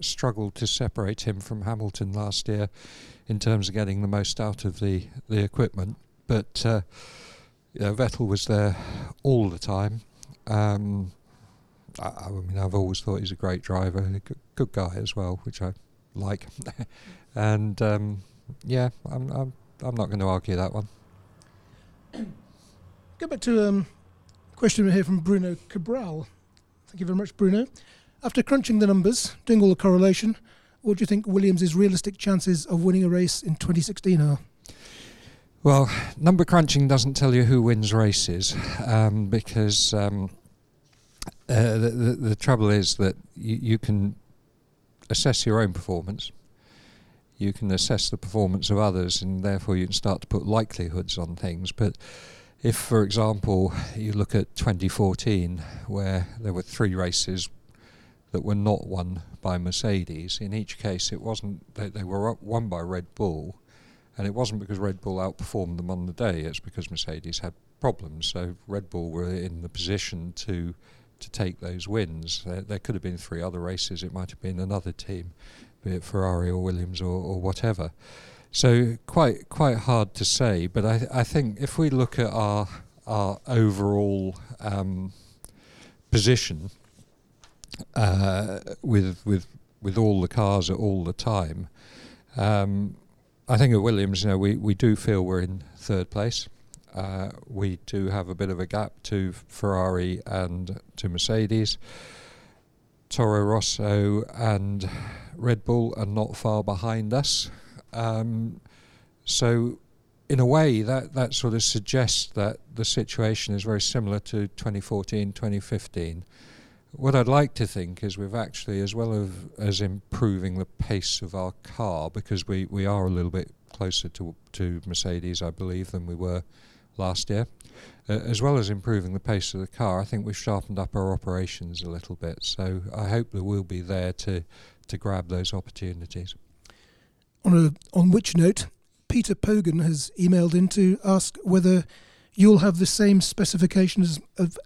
struggle to separate him from Hamilton last year in terms of getting the most out of the, the equipment. But uh, know, Vettel was there all the time. Um, I, I mean, I've always thought he's a great driver, and a good, good guy as well, which I like. and um, yeah, I'm, I'm I'm not going to argue that one. Go back to um, a question here from Bruno Cabral. Thank you very much, Bruno. After crunching the numbers, doing all the correlation, what do you think Williams' realistic chances of winning a race in 2016 are? Well, number crunching doesn't tell you who wins races um, because um, uh, the, the, the trouble is that you, you can assess your own performance, you can assess the performance of others, and therefore you can start to put likelihoods on things. But if, for example, you look at 2014, where there were three races that were not won by Mercedes, in each case it wasn't they, they were won by Red Bull. And it wasn't because Red Bull outperformed them on the day, it's because Mercedes had problems. So Red Bull were in the position to to take those wins. There, there could have been three other races, it might have been another team, be it Ferrari or Williams or, or whatever. So quite quite hard to say, but I I think if we look at our our overall um, position, uh, with with with all the cars at all the time. Um, I think at Williams, you know, we, we do feel we're in third place. Uh, we do have a bit of a gap to Ferrari and to Mercedes. Toro Rosso and Red Bull are not far behind us. Um, so, in a way, that, that sort of suggests that the situation is very similar to 2014, 2015. What I'd like to think is we've actually, as well as, as improving the pace of our car, because we, we are a little bit closer to, to Mercedes, I believe, than we were last year. Uh, as well as improving the pace of the car, I think we've sharpened up our operations a little bit. So I hope that we'll be there to, to grab those opportunities. On a on which note, Peter Pogan has emailed in to ask whether you'll have the same specifications of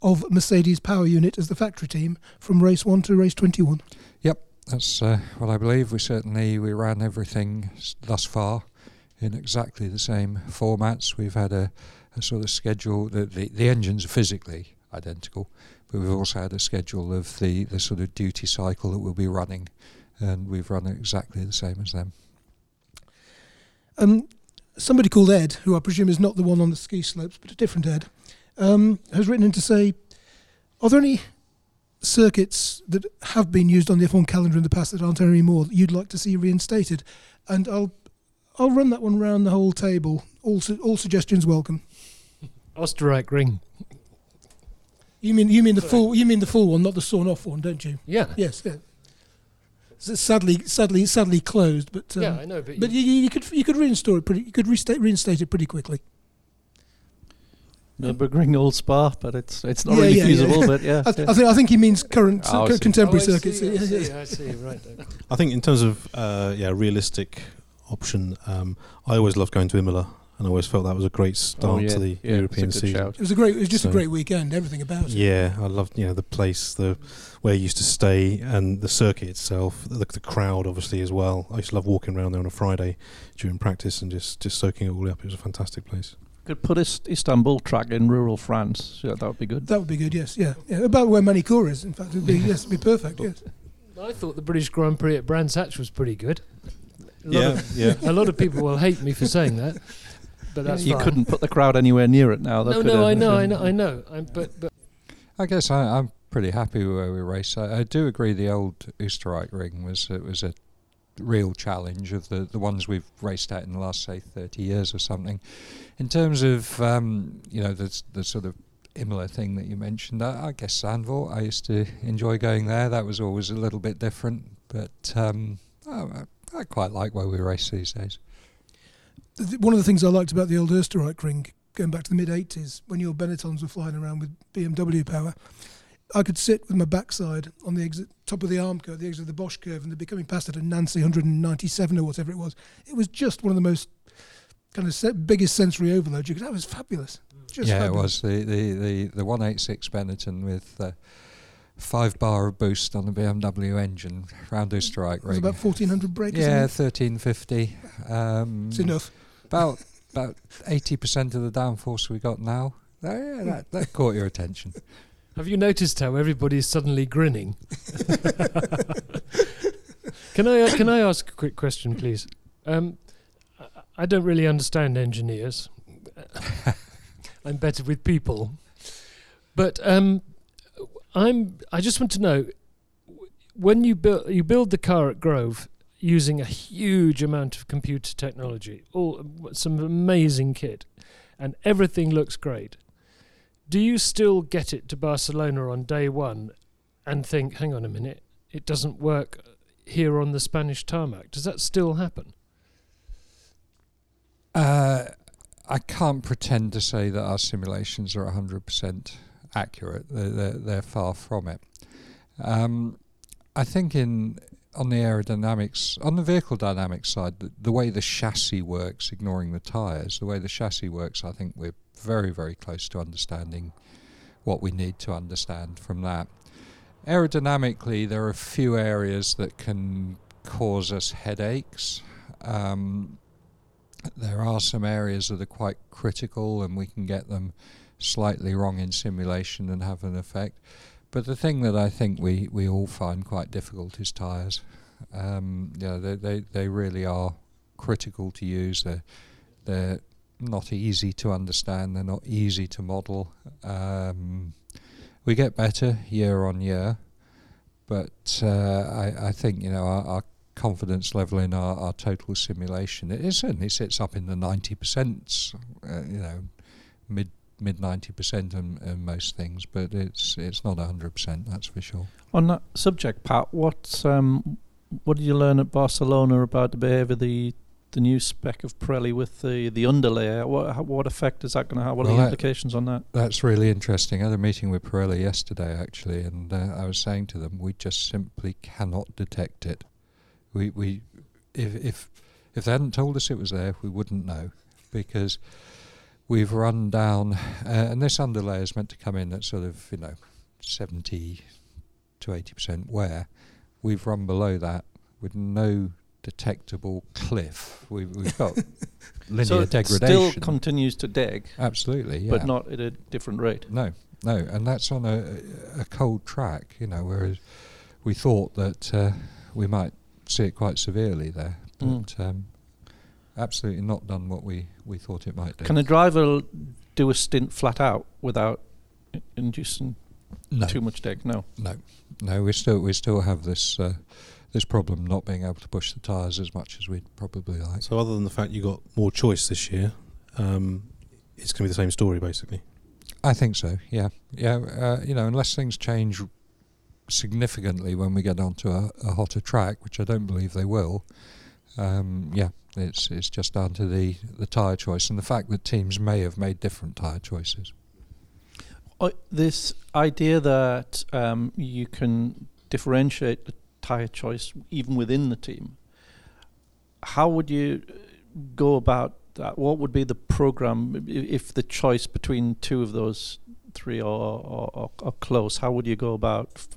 of Mercedes power unit as the factory team from race one to race twenty one. Yep, that's uh, what I believe. We certainly we ran everything thus far in exactly the same formats. We've had a, a sort of schedule. The, the the engines are physically identical, but we've also had a schedule of the the sort of duty cycle that we'll be running, and we've run it exactly the same as them. Um, somebody called Ed, who I presume is not the one on the ski slopes, but a different Ed, um, has written in to say, are there any circuits that have been used on the F1 calendar in the past that aren't anymore that you'd like to see reinstated? And I'll I'll run that one round the whole table. All su- all suggestions welcome. Österreich ring. You mean you mean the full you mean the full one, not the sawn off one, don't you? Yeah. Yes. Yeah. So sadly, sadly, sadly closed. But um, yeah, I know, but, but you, you, you could you could reinstall it pretty. You could restate reinstate it pretty quickly. Nürburgring Old Spa, but it's it's not Yeah, really yeah, yeah. feasible. But yeah, I, yeah. I think I think he means current Oh, I co- see. contemporary Oh, I circuits. see, I Yeah, see. I see, right. okay. I think in terms of uh, yeah realistic option, um, I always loved going to Imola, and I always felt that was a great start oh, yeah, to the yeah, European it's a good season. shout. It was a great. It was just a great weekend. Everything about it. Yeah, I loved you know the place, the where you used to stay, and the circuit itself, the, the crowd obviously as well. I used to love walking around there on a Friday during practice and just just soaking it all up. It was a fantastic place. Could put Ist- Istanbul track in rural France. Yeah, that would be good. That would be good. Yes. Yeah. Yeah. About where Magny-Cours is. In fact, it'd be yes, it'd be perfect. Yes. I thought the British Grand Prix at Brands Hatch was pretty good. A lot, Yeah, of, yeah. a lot of people will hate me for saying that, but that's you fine. couldn't put the crowd anywhere near it now. That No, no, I know, I know, I know. I'm, but but I guess I, I'm pretty happy with where we race. I, I do agree the old Österreich ring was it was a real challenge of the, the ones we've raced at in the last say 30 years or something. In terms of um, you know the the sort of Imola thing that you mentioned, I, I guess Zandvoort. I used to enjoy going there. That was always a little bit different, but um, I, I quite like where we race these days. One of the things I liked about the old Österreich ring, going back to the mid '80s, when your Benettons were flying around with BMW power, I could sit with my backside on the exit, top of the arm curve, the exit of the Bosch curve, and they'd be coming past at a Nancy 197 or whatever it was. It was just one of the most kind of se- biggest sensory overloads you could have. It was fabulous. Just yeah, fabulous. it was the the the, the 186 Benetton with. Uh, Five bar of boost on the BMW engine round Österreich It was ring. about 1400 brake. Yeah, thirteen fifty. Um, it's enough. About about eighty percent of the downforce we got now. Oh, yeah, that, that caught your attention. have you noticed how everybody's suddenly grinning? can I uh, can I ask a quick question, please? Um, I- I don't really understand engineers. I'm better with people, but um, I'm. I just want to know when you build you build the car at Grove using a huge amount of computer technology, all some amazing kit, and everything looks great. Do you still get it to Barcelona on day one and think, hang on a minute, it doesn't work here on the Spanish tarmac? Does that still happen? Uh, I can't pretend to say that our simulations are hundred percent accurate. They're, they're they're far from it. Um, I think in on the aerodynamics, on the vehicle dynamics side, the, the way the chassis works, ignoring the tyres, the way the chassis works, I think we're very, very close to understanding what we need to understand from that. Aerodynamically, there are a few areas that can cause us headaches. Um, there are some areas that are quite critical, and we can get them slightly wrong in simulation and have an effect. but the thing that I think we, we all find quite difficult is tyres. Um, know, they, they, they really are critical to use. They're, they're not easy to understand. They're not easy to model. Um, we get better year on year, but uh, I, I think you know our, our confidence level in our, our total simulation it sits up in the ninety percent. Uh, you know, mid mid ninety percent in most things, but it's it's not hundred percent. That's for sure. On that subject, Pat, what um, what did you learn at Barcelona about the behaviour of the the new spec of Pirelli with the the underlayer? What what effect is that going to have? What Well, are the implications on that? That's really interesting. I had a meeting with Pirelli yesterday, actually, and uh, I was saying to them, we just simply cannot detect it. We we if if if they hadn't told us it was there, we wouldn't know because we've run down, uh, and this underlay is meant to come in at sort of you know seventy to eighty percent wear. We've run below that with no detectable cliff. We, we've got linear so it degradation. still continues to deg, Absolutely, yeah. but not at a different rate. No, no, and that's on a, a cold track, you know, whereas we thought that uh, we might see it quite severely there, but Mm. um, absolutely not done what we, we thought it might do. Can a driver do a stint flat out without i- inducing no, too much deg? No. no, no. We still we still have this uh, this problem not being able to push the tyres as much as we'd probably like. So other than the fact you got more choice this year, um, it's going to be the same story basically. I think so. Yeah, yeah. Uh, you know, unless things change significantly when we get onto a, a hotter track, which I don't believe they will. Um, yeah, it's it's just down to the the tyre choice and the fact that teams may have made different tyre choices. Uh, this idea that um, you can differentiate tyre choice even within the team, how would you go about that? What would be the program if the choice between two of those three are, are, are, are close? How would you go about? F-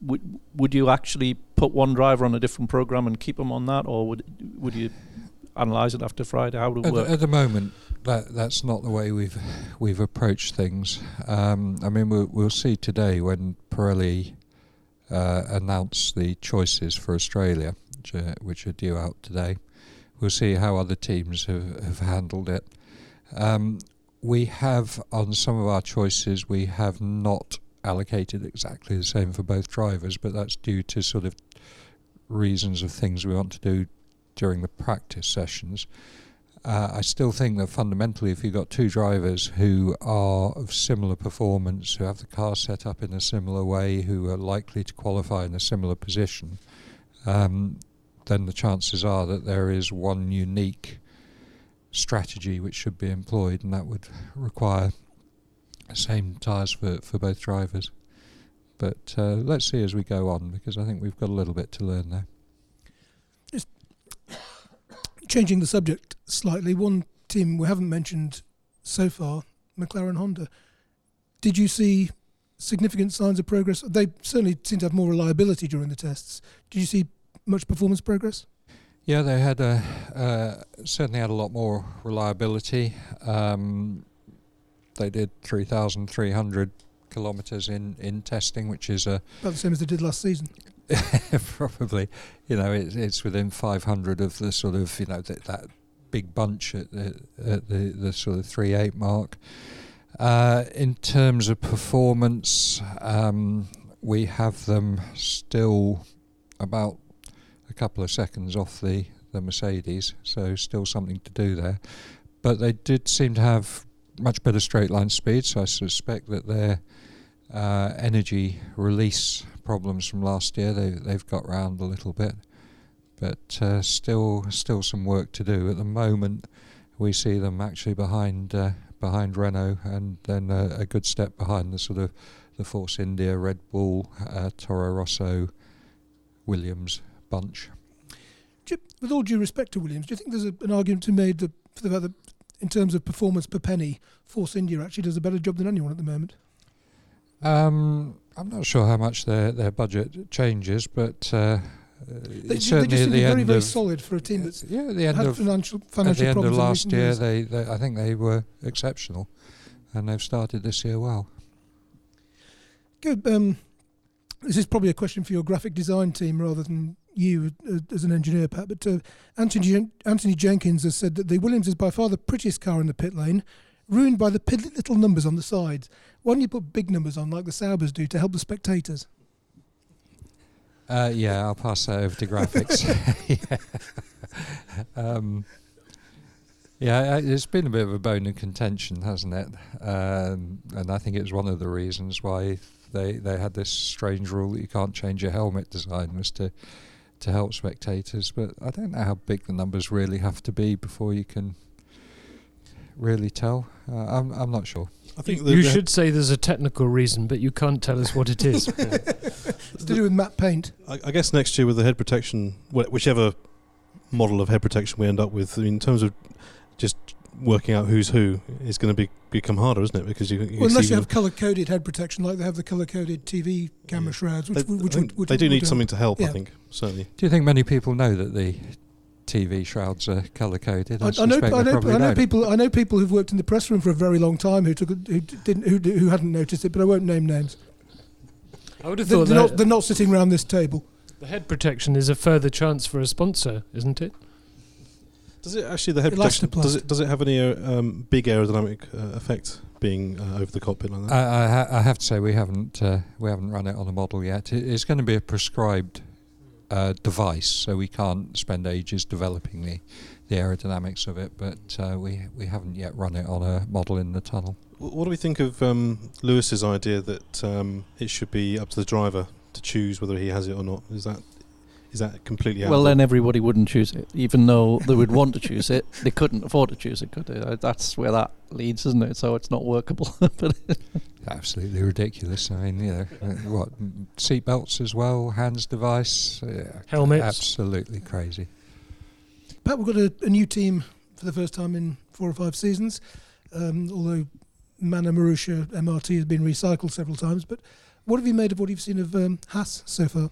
would would you actually put one driver on a different program and keep them on that, or would would you analyze it after Friday? How would it At, work? the- at the moment, that that's not the way we've we've approached things. Um, I mean, we'll, we'll see today when Pirelli uh, announce the choices for Australia, which are, which are due out today. We'll see how other teams have, have handled it. Um, we have on some of our choices, we have not allocated exactly the same for both drivers, but that's due to sort of reasons of things we want to do during the practice sessions. Uh, I still think that fundamentally, if you've got two drivers who are of similar performance, who have the car set up in a similar way, who are likely to qualify in a similar position, um, then the chances are that there is one unique strategy which should be employed, and that would require the same tyres for, for both drivers. But uh, let's see as we go on, because I think we've got a little bit to learn there. Changing the subject slightly, one team we haven't mentioned so far, McLaren Honda. Did you see significant signs of progress? They certainly seem to have more reliability during the tests. Did you see much performance progress? Yeah, they had a uh, certainly had a lot more reliability. Um, they did 3,300 kilometres in, in testing, which is a About the same as they did last season. probably, you know, it's, it's within 500 of the sort of, you know, that, that big bunch at the, at the, the sort of 3.8 mark. Uh, in terms of performance, um, we have them still about a couple of seconds off the, the Mercedes, so still something to do there. But they did seem to have much better straight line speed, so I suspect that their uh, energy release problems from last year they they've got round a little bit, but uh, still still some work to do. At the moment, we see them actually behind uh, behind Renault, and then uh, a good step behind the sort of the Force India, Red Bull, uh, Toro Rosso, Williams bunch. You- with all due respect to Williams, do you think there's a, an argument to be made that, for the fact that in terms of performance per penny, Force India actually does a better job than anyone at the moment? Um, I'm not sure how much their, their budget changes, but uh, They, it's they just at the be very, very of solid for a team that's yeah, the end had of financial, at the end of last year, they, they I think they were exceptional, and they've started this year well. Good. Um, this is probably a question for your graphic design team rather than you uh, as an engineer, Pat. But uh, Anthony Anthony Jenkins has said that the Williams is by far the prettiest car in the pit lane, ruined by the piddly little numbers on the sides. Why don't you put big numbers on like the Saubers do to help the spectators? Uh, yeah, I'll pass that over to graphics. yeah. Um, yeah, it's been a bit of a bone of contention, hasn't it? Um, and I think it's one of the reasons why they they had this strange rule that you can't change your helmet design was to to help spectators. But I don't know how big the numbers really have to be before you can really tell. Uh, I'm I'm not sure. I think you the, the- should say there's a technical reason, but you can't tell us what it is. It's to do with matte paint. I, I guess next year with the head protection, whichever model of head protection we end up with, I mean, in terms of just working out who's who, is going to be become harder, isn't it? Because you, you Well, unless you have colour coded head protection, like they have the colour coded TV camera Yeah. shrouds, they, which, would- which, I would, think which they do would need help. something to help. I think certainly. Do you think many people know that the TV shrouds are colour coded? I, I, I know, I know, I know people. I know people who've worked in the press room for a very long time who took, a- who didn't, who, who hadn't noticed it, but I won't name names. I would have They're, thought they're not, they're not sitting around this table. the head protection is a further chance for a sponsor, isn't it? Does it actually the head protection? Does it does it have any uh, um, big aerodynamic uh, effect being uh, over the cockpit like that? I, I, ha- I have to say we haven't uh, we haven't run it on a model yet. It, it's going to be a prescribed uh, device, so we can't spend ages developing the, the aerodynamics of it. But uh, we we haven't yet run it on a model in the tunnel. What do we think of um, Lewis's idea that um, it should be up to the driver to choose whether he has it or not? Is that is that completely out Well, then everybody wouldn't choose it, even though they would want to choose it. They couldn't afford to choose it, could they? Uh, That's where that leads, isn't it? So it's not workable. but Absolutely ridiculous. I mean, you know, uh, what m- seat belts as well, HANS device, yeah, Helmets. absolutely crazy. Pat, we've got a, a new team for the first time in four or five seasons. Um, although Manor Marussia MRT has been recycled several times, but what have you made of what you've seen of um, Haas so far?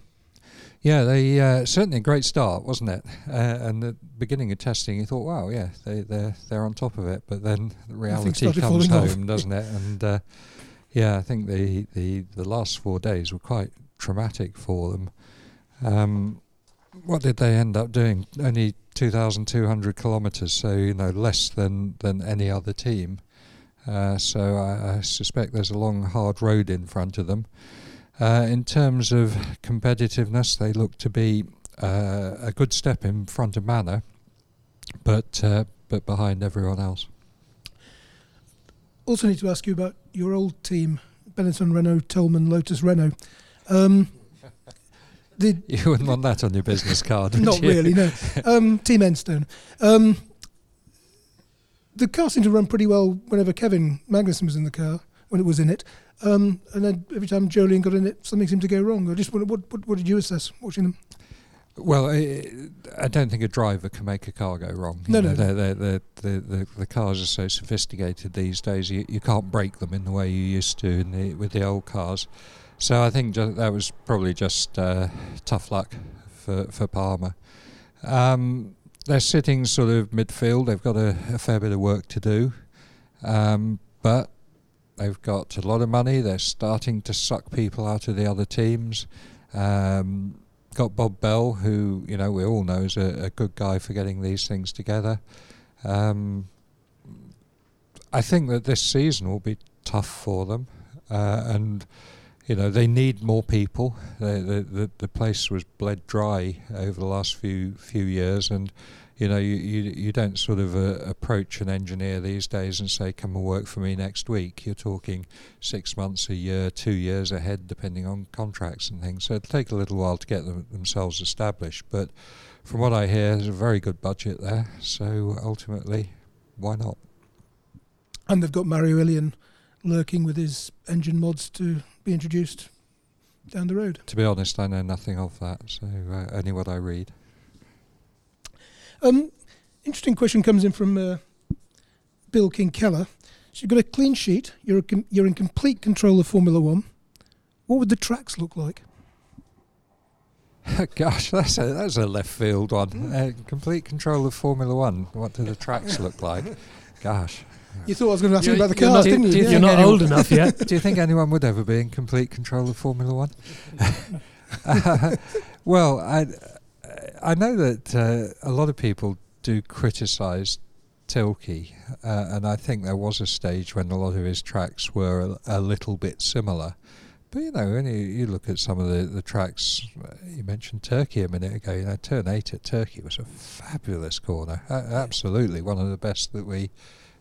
Yeah, they uh, certainly a great start, wasn't it? Uh, and the beginning of testing, you thought, wow, yeah, they they're they're on top of it. But then the reality comes falling off. home, doesn't it? And uh, yeah, I think the, the the last four days were quite traumatic for them. Um, what did they end up doing? Only two thousand two hundred kilometres, so you know less than than any other team. Uh, so I, I suspect there's a long, hard road in front of them. Uh, in terms of competitiveness, they look to be uh, a good step in front of Manor, but uh, but behind everyone else. Also, need to ask you about your old team, Benetton Renault, Toleman, Lotus Renault. Um, the, You wouldn't want that on your business card, would not you? really, no. Um, team Enstone. Um, the car seemed to run pretty well whenever Kevin Magnussen was in the car, when it was in it. Um, and then every time Jolyon got in it, something seemed to go wrong. I just wondered, what, what, what did you assess watching them? Well, I, I don't think a driver can make a car go wrong. You No, know, no, no. they're- they're- The, the, the cars are so sophisticated these days. You, you can't break them in the way you used to in the, with the old cars. So I think ju- that was probably just uh, tough luck for for Palmer. Um, they're sitting sort of midfield. They've got a, a fair bit of work to do, um, but they've got a lot of money. They're starting to suck people out of the other teams. Um, got Bob Bell, who you know we all know is a, a good guy for getting these things together. Um, I think that this season will be tough for them, uh, and you know they need more people. The, the the the place was bled dry over the last few few years, and you know you you, you don't sort of uh, approach an engineer these days and say come and work for me next week. You're talking six months, a year, two years ahead, depending on contracts and things. So it'll take a little while to get them themselves established. But from what I hear, there's a very good budget there. So ultimately, why not? And they've got Mario Illien lurking with his engine mods to be introduced down the road. To be honest, I know nothing of that. So uh, only what I read. Um, interesting question comes in from uh, Bill King Keller. So you've got a clean sheet. You're a com- you're in complete control of Formula One. What would the tracks look like? Gosh, that's a that's a left field one. Uh, complete control of Formula One. What do the tracks look like? Gosh, You thought I was going to ask you You're- about the you're cars, not- didn't you? do you Yeah. You're not anyone- old enough yet. Do you think anyone would ever be in complete control of Formula One? well, I I know that uh, a lot of people do criticise Tilke, uh, and I think there was a stage when a lot of his tracks were a, a little bit similar. But you know, when you, you look at some of the, the tracks, uh, you mentioned Turkey a minute ago. You know, turn eight at Turkey was a fabulous corner. A- absolutely, one of the best that we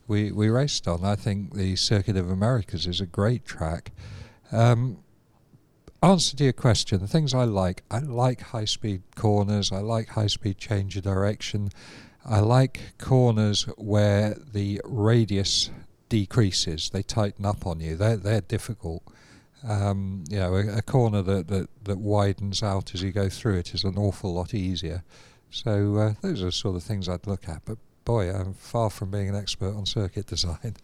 we we raced on. I think the Circuit of Americas is a great track. Um, answer to your question, the things I like, I like high speed corners. I like high speed change of direction. I like corners where the radius decreases. They tighten up on you. They're they're difficult. Um, you know, a, a corner that, that, that widens out as you go through it is an awful lot easier. So uh, those are sort of things I'd look at. But boy, I'm far from being an expert on circuit design.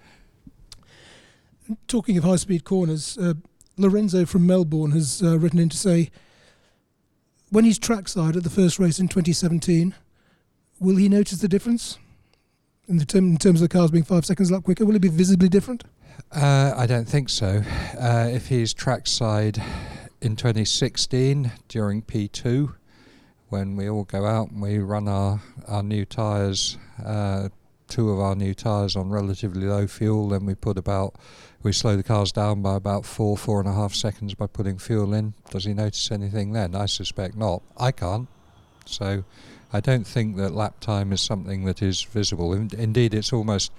Talking of high speed corners, uh, Lorenzo from Melbourne has uh, written in to say when he's trackside at the first race in 2017, will he notice the difference? In, the term, in terms of the cars being five seconds a lap quicker, will it be visibly different? Uh, I don't think so. Uh, if he's trackside in 2016 during P2, when we all go out and we run our, our new tyres, uh, two of our new tyres on relatively low fuel, then we put about, we slow the cars down by about four, four and a half seconds by putting fuel in. Does he notice anything then? I suspect not. I can't. So I don't think that lap time is something that is visible. In- indeed, it's almost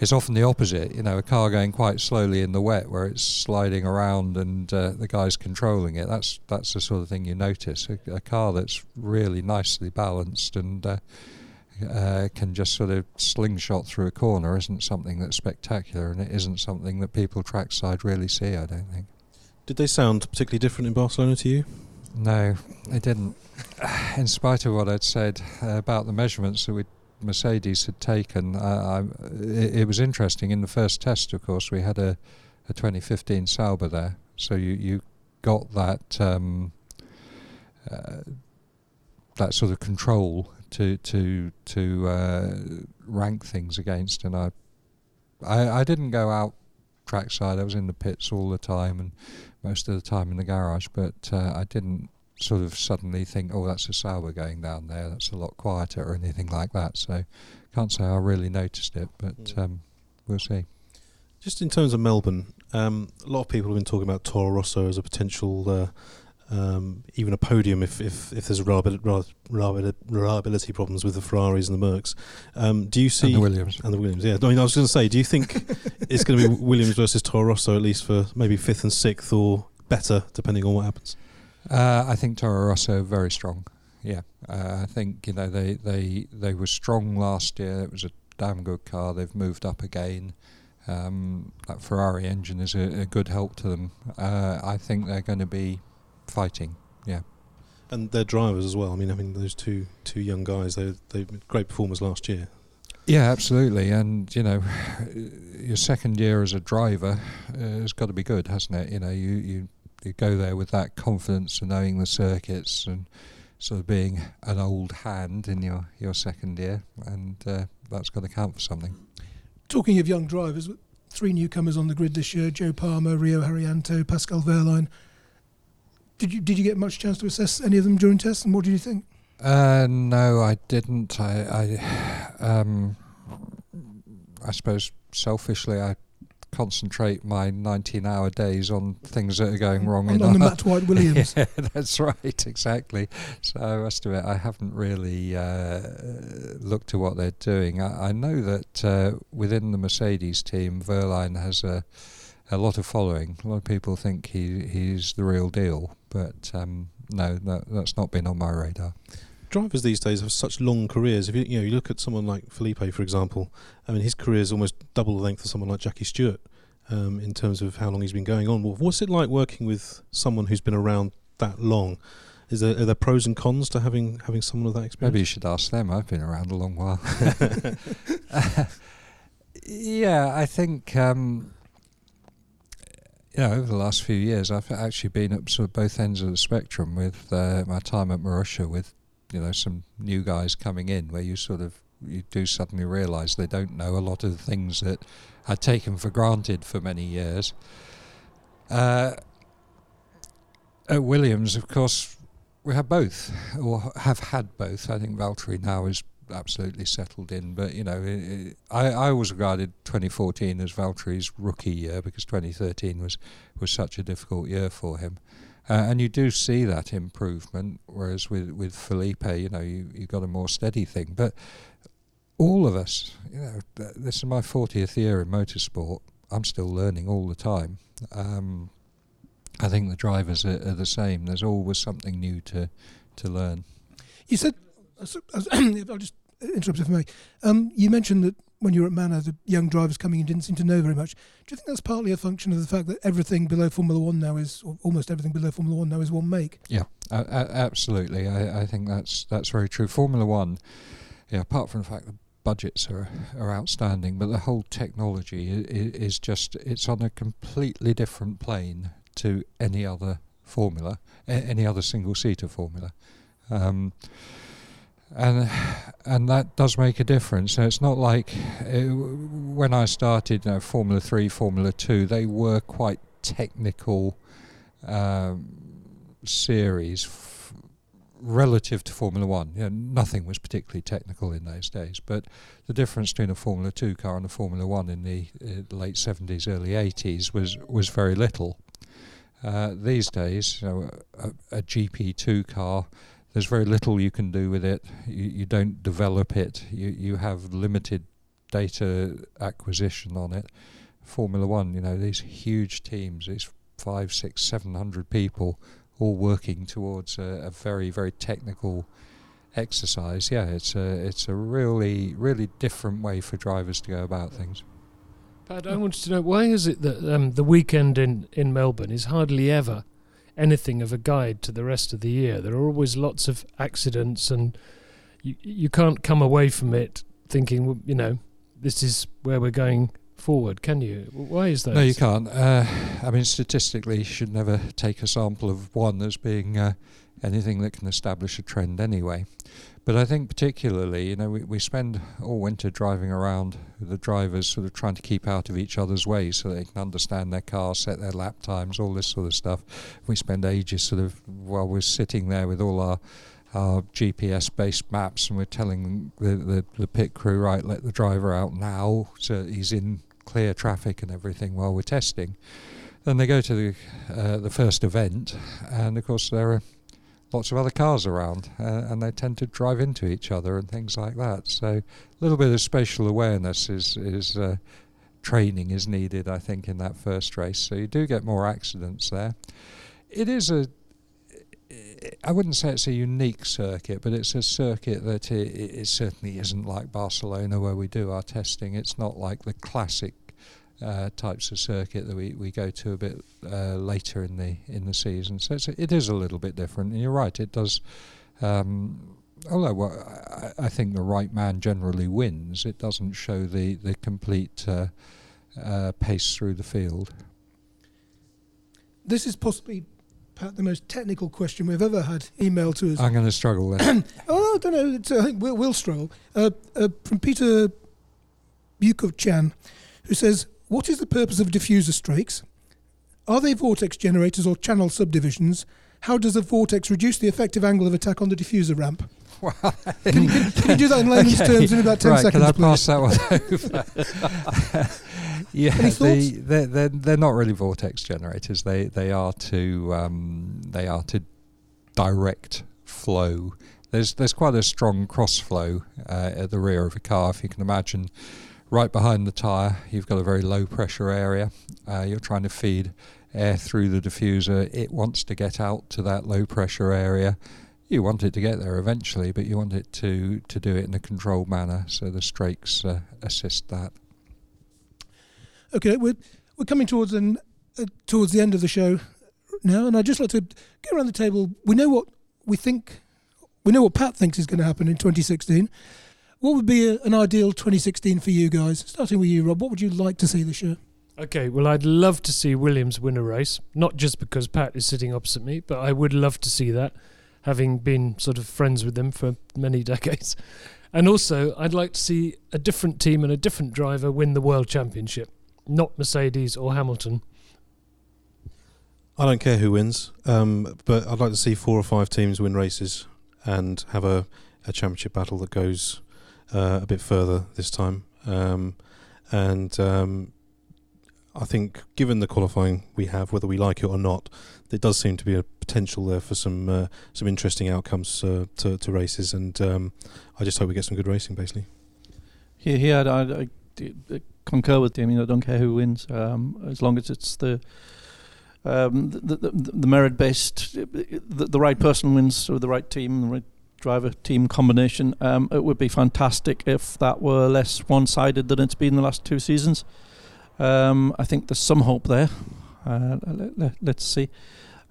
it's often the opposite. You know, a car going quite slowly in the wet, where it's sliding around and uh, the guy's controlling it. That's that's the sort of thing you notice. A, a car that's really nicely balanced and uh, uh, can just sort of slingshot through a corner isn't something that's spectacular, and it isn't something that people trackside really see. I don't think. Did they sound particularly different in Barcelona to you? No, they didn't. In spite of what I'd said about the measurements that we Mercedes had taken, uh, I, it, it was interesting. In the first test, of course, we had a, a 2015 Sauber there, so you you got that um, uh, that sort of control to to to uh, rank things against, and I, I I didn't go out trackside. I was in the pits all the time and most of the time in the garage, but uh, I didn't sort of suddenly think, oh, that's a Sauber going down there. That's a lot quieter or anything like that. So can't say I really noticed it, but um, we'll see. Just in terms of Melbourne, um, a lot of people have been talking about Toro Rosso as a potential, uh, um, even a podium if, if, if there's reliability, reliability problems with the Ferraris and the Mercs. Um, do you see And the Williams. and the Williams? Yeah, I mean, I was going to say, do you think it's going to be Williams versus Toro Rosso at least for maybe fifth and sixth or better, depending on what happens? Uh, I think Toro Rosso very strong. Yeah, uh, I think you know they, they they were strong last year. It was a damn good car. They've moved up again. Um, that Ferrari engine is a, a good help to them. Uh, I think they're going to be fighting. Yeah. And their drivers as well. I mean, I mean those two two young guys. They they great performers last year. Yeah, absolutely. And you know, your second year as a driver uh, has got to be good, hasn't it? You know, you, you you go there with that confidence and knowing the circuits and sort of being an old hand in your, your second year, and uh, that's got to count for something. Talking of young drivers, three newcomers on the grid this year: Joe Palmer, Rio Haryanto, Pascal Wehrlein. Did you did you get much chance to assess any of them during tests, and what did you think? Uh, no, I didn't. I, I, um, I suppose selfishly, I concentrate my 19-hour days on things that are going wrong on, in on the Matt White Williams? Yeah, that's right, exactly. So I must admit, I haven't really uh, looked to what they're doing. I, I know that uh, within the Mercedes team, Wehrlein has a a lot of following. A lot of people think he he's the real deal, but um, no, that, that's not been on my radar. drivers these days have such long careers. If you you know you look at someone like Felipe, for example, I mean his career is almost double the length of someone like Jackie Stewart um, in terms of how long he's been going on. Well, what's it like working with someone who's been around that long? Is there are there pros and cons to having having someone of that experience? Maybe you should ask them. I've been around a long while. yeah, I think um, know over the last few years, I've actually been at sort of both ends of the spectrum with uh, my time at Marussia, with you know some new guys coming in, where you sort of you do suddenly realise they don't know a lot of the things that are taken for granted for many years. Uh, at Williams, of course, we have both, or have had both. I think Valtteri now is absolutely settled in, but you know, it, it, I, I always regarded 2014 as Valtteri's rookie year because 2013 was was such a difficult year for him. Uh, and you do see that improvement, whereas with, with Felipe, you know, you, you got a more steady thing. But all of us, you know, th- this is my 40th year in motorsport. I'm still learning all the time. Um, I think the drivers are, are, the same. There's always something new to, to learn. You said, I'll just interrupt if I may. Um, you mentioned that when you were at Manor, the young drivers coming in didn't seem to know very much. Do you think that's partly a function of the fact that everything below Formula One now is, or almost everything below Formula One now is one make? Yeah, uh, absolutely. I, I, think that's that's very true. Formula One, yeah, apart from the fact that budgets are are outstanding, but the whole technology is, is just it's on a completely different plane to any other formula, any other single seater formula. Um, and and that does make a difference. It's not like it, uh, when I started you know, Formula Three, Formula Two, they were quite technical um, series f- relative to Formula One. You know, nothing was particularly technical in those days, but the difference between a Formula Two car and a Formula One in the uh, late seventies, early eighties was was very little. Uh, these days, you know, a, a GP2 car there's very little you can do with it. You, you don't develop it. You you have limited data acquisition on it. Formula One, you know, these huge teams, these five, six, seven hundred people, all working towards a, a very, very technical exercise. Yeah, it's a it's a really, really different way for drivers to go about things. Pat, I wanted to know why is it that um, the weekend in, in Melbourne is hardly ever anything of a guide to the rest of the year. There are always lots of accidents, and you you can't come away from it thinking, you know, this is where we're going forward, can you? Why is that? No, you can't. Uh, I mean, statistically, you should never take a sample of one as being uh, anything that can establish a trend anyway. But I think particularly, you know, we, we spend all winter driving around the drivers sort of trying to keep out of each other's way so they can understand their car, set their lap times, all this sort of stuff. We spend ages sort of while we're sitting there with all our our GPS based maps and we're telling the, the, the pit crew, right, let the driver out now so he's in clear traffic and everything while we're testing. Then they go to the uh, the first event, and of course there are lots of other cars around, uh, and they tend to drive into each other and things like that. So a little bit of spatial awareness is is uh, training is needed, I think, in that first race. So you do get more accidents there. It is a I wouldn't say it's a unique circuit, but it's a circuit that it, it, certainly isn't like Barcelona where we do our testing. It's not like the classic uh, types of circuit that we, we go to a bit uh, later in the in the season. So it's, it is a little bit different. And you're right, it does. Um, although well, I, I, think the right man generally wins, it doesn't show the the complete uh, uh pace through the field. This is possibly Pat, the most technical question we've ever had emailed to us. I'm going to struggle there. oh, I don't know. It's, I think we'll, we'll struggle. Uh, uh, from Peter Bukov Chan, who says, what is the purpose of diffuser strakes? Are they vortex generators or channel subdivisions? How does a vortex reduce the effective angle of attack on the diffuser ramp? Well, can, you, can, can, you, do that in layman's okay. terms in about 10 right, seconds, can I please? pass that one over? Yeah, the, they're, they're, they're not really vortex generators. They they are to um, they are to direct flow. There's there's quite a strong cross flow uh, at the rear of a car. If you can imagine, Right behind the tyre, you've got a very low pressure area. Uh, you're trying to feed air through the diffuser. It wants to get out to that low pressure area. You want it to get there eventually, but you want it to, to do it in a controlled manner. So the strakes uh, assist that. Okay, we're we're coming towards an uh, towards the end of the show now, and I'd just like to go around the table. We know what we think. We know what Pat thinks is going to happen in 2016. What would be a, an ideal 2016 for you guys? Starting with you, Rob. What would you like to see this year? Okay, well, I'd love to see Williams win a race, not just because Pat is sitting opposite me, but I would love to see that. having been sort of friends with them for many decades. And also, I'd like to see a different team and a different driver win the World Championship, not Mercedes or Hamilton. I don't care who wins, um, but I'd like to see four or five teams win races and have a, a championship battle that goes uh, a bit further this time. Um, and um, I think, given the qualifying we have, whether we like it or not, there does seem to be a potential there for some uh, some interesting outcomes uh, to, to races. And um, I just hope we get some good racing, basically. Yeah, yeah, I, I, I concur with Damien. I mean I don't care who wins, um, as long as it's the um, the, the, the merit based, the, the right person wins, or the right team, the right driver team combination. Um, it would be fantastic if that were less one sided than it's been the last two seasons. Um, I think there's some hope there. Uh, let, us see.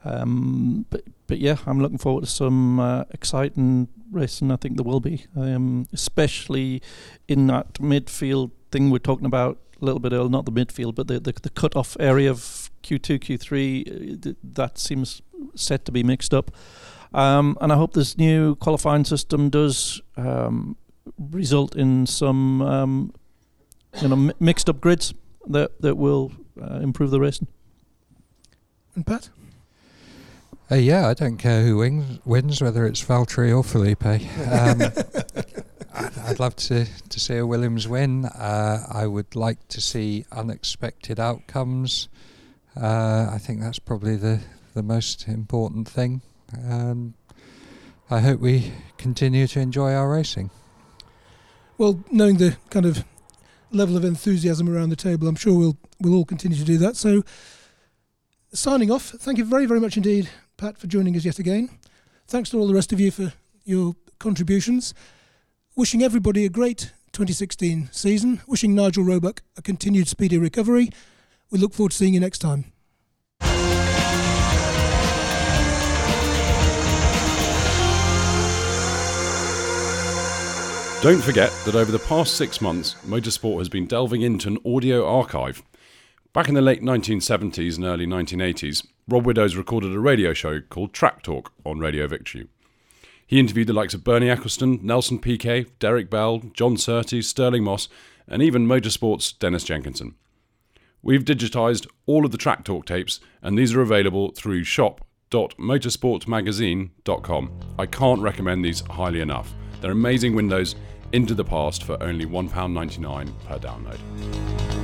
Um, but but yeah, I'm looking forward to some uh, exciting racing. I think there will be, um, especially in that midfield thing we're talking about a little bit earlier. Not the midfield, but the the, the cut off area of Q2, Q3. Uh, that seems set to be mixed up. Um, and I hope this new qualifying system does um, result in some um, you know mi- mixed up grids that that will uh, improve the racing. And Pat. Uh, yeah, I don't care who wins, wins whether it's Valtteri or Felipe. Um, I'd, love to, to see a Williams win. Uh, I would like to see unexpected outcomes. Uh, I think that's probably the, the most important thing. And I hope we continue to enjoy our racing. Well, knowing the kind of level of enthusiasm around the table, I'm sure we'll we'll all continue to do that. So, signing off. Thank you very very much indeed, Pat, for joining us yet again. Thanks to all the rest of you for your contributions. Wishing everybody a great 2016 season. Wishing Nigel Roebuck a continued speedy recovery. We look forward to seeing you next time. Don't forget that over the past six months, motorsport has been delving into an audio archive. Back in the late 1970s and early 1980s, Rob Widdows recorded a radio show called Track Talk on Radio Victory. He interviewed the likes of Bernie Ecclestone, Nelson Piquet, Derek Bell, John Surtees, Stirling Moss, and even motorsport's Dennis Jenkinson. We've digitised all of the Track Talk tapes, and these are available through shop.motorsportmagazine.com. I can't recommend these highly enough. They're amazing windows into the past for only £1.99 per download.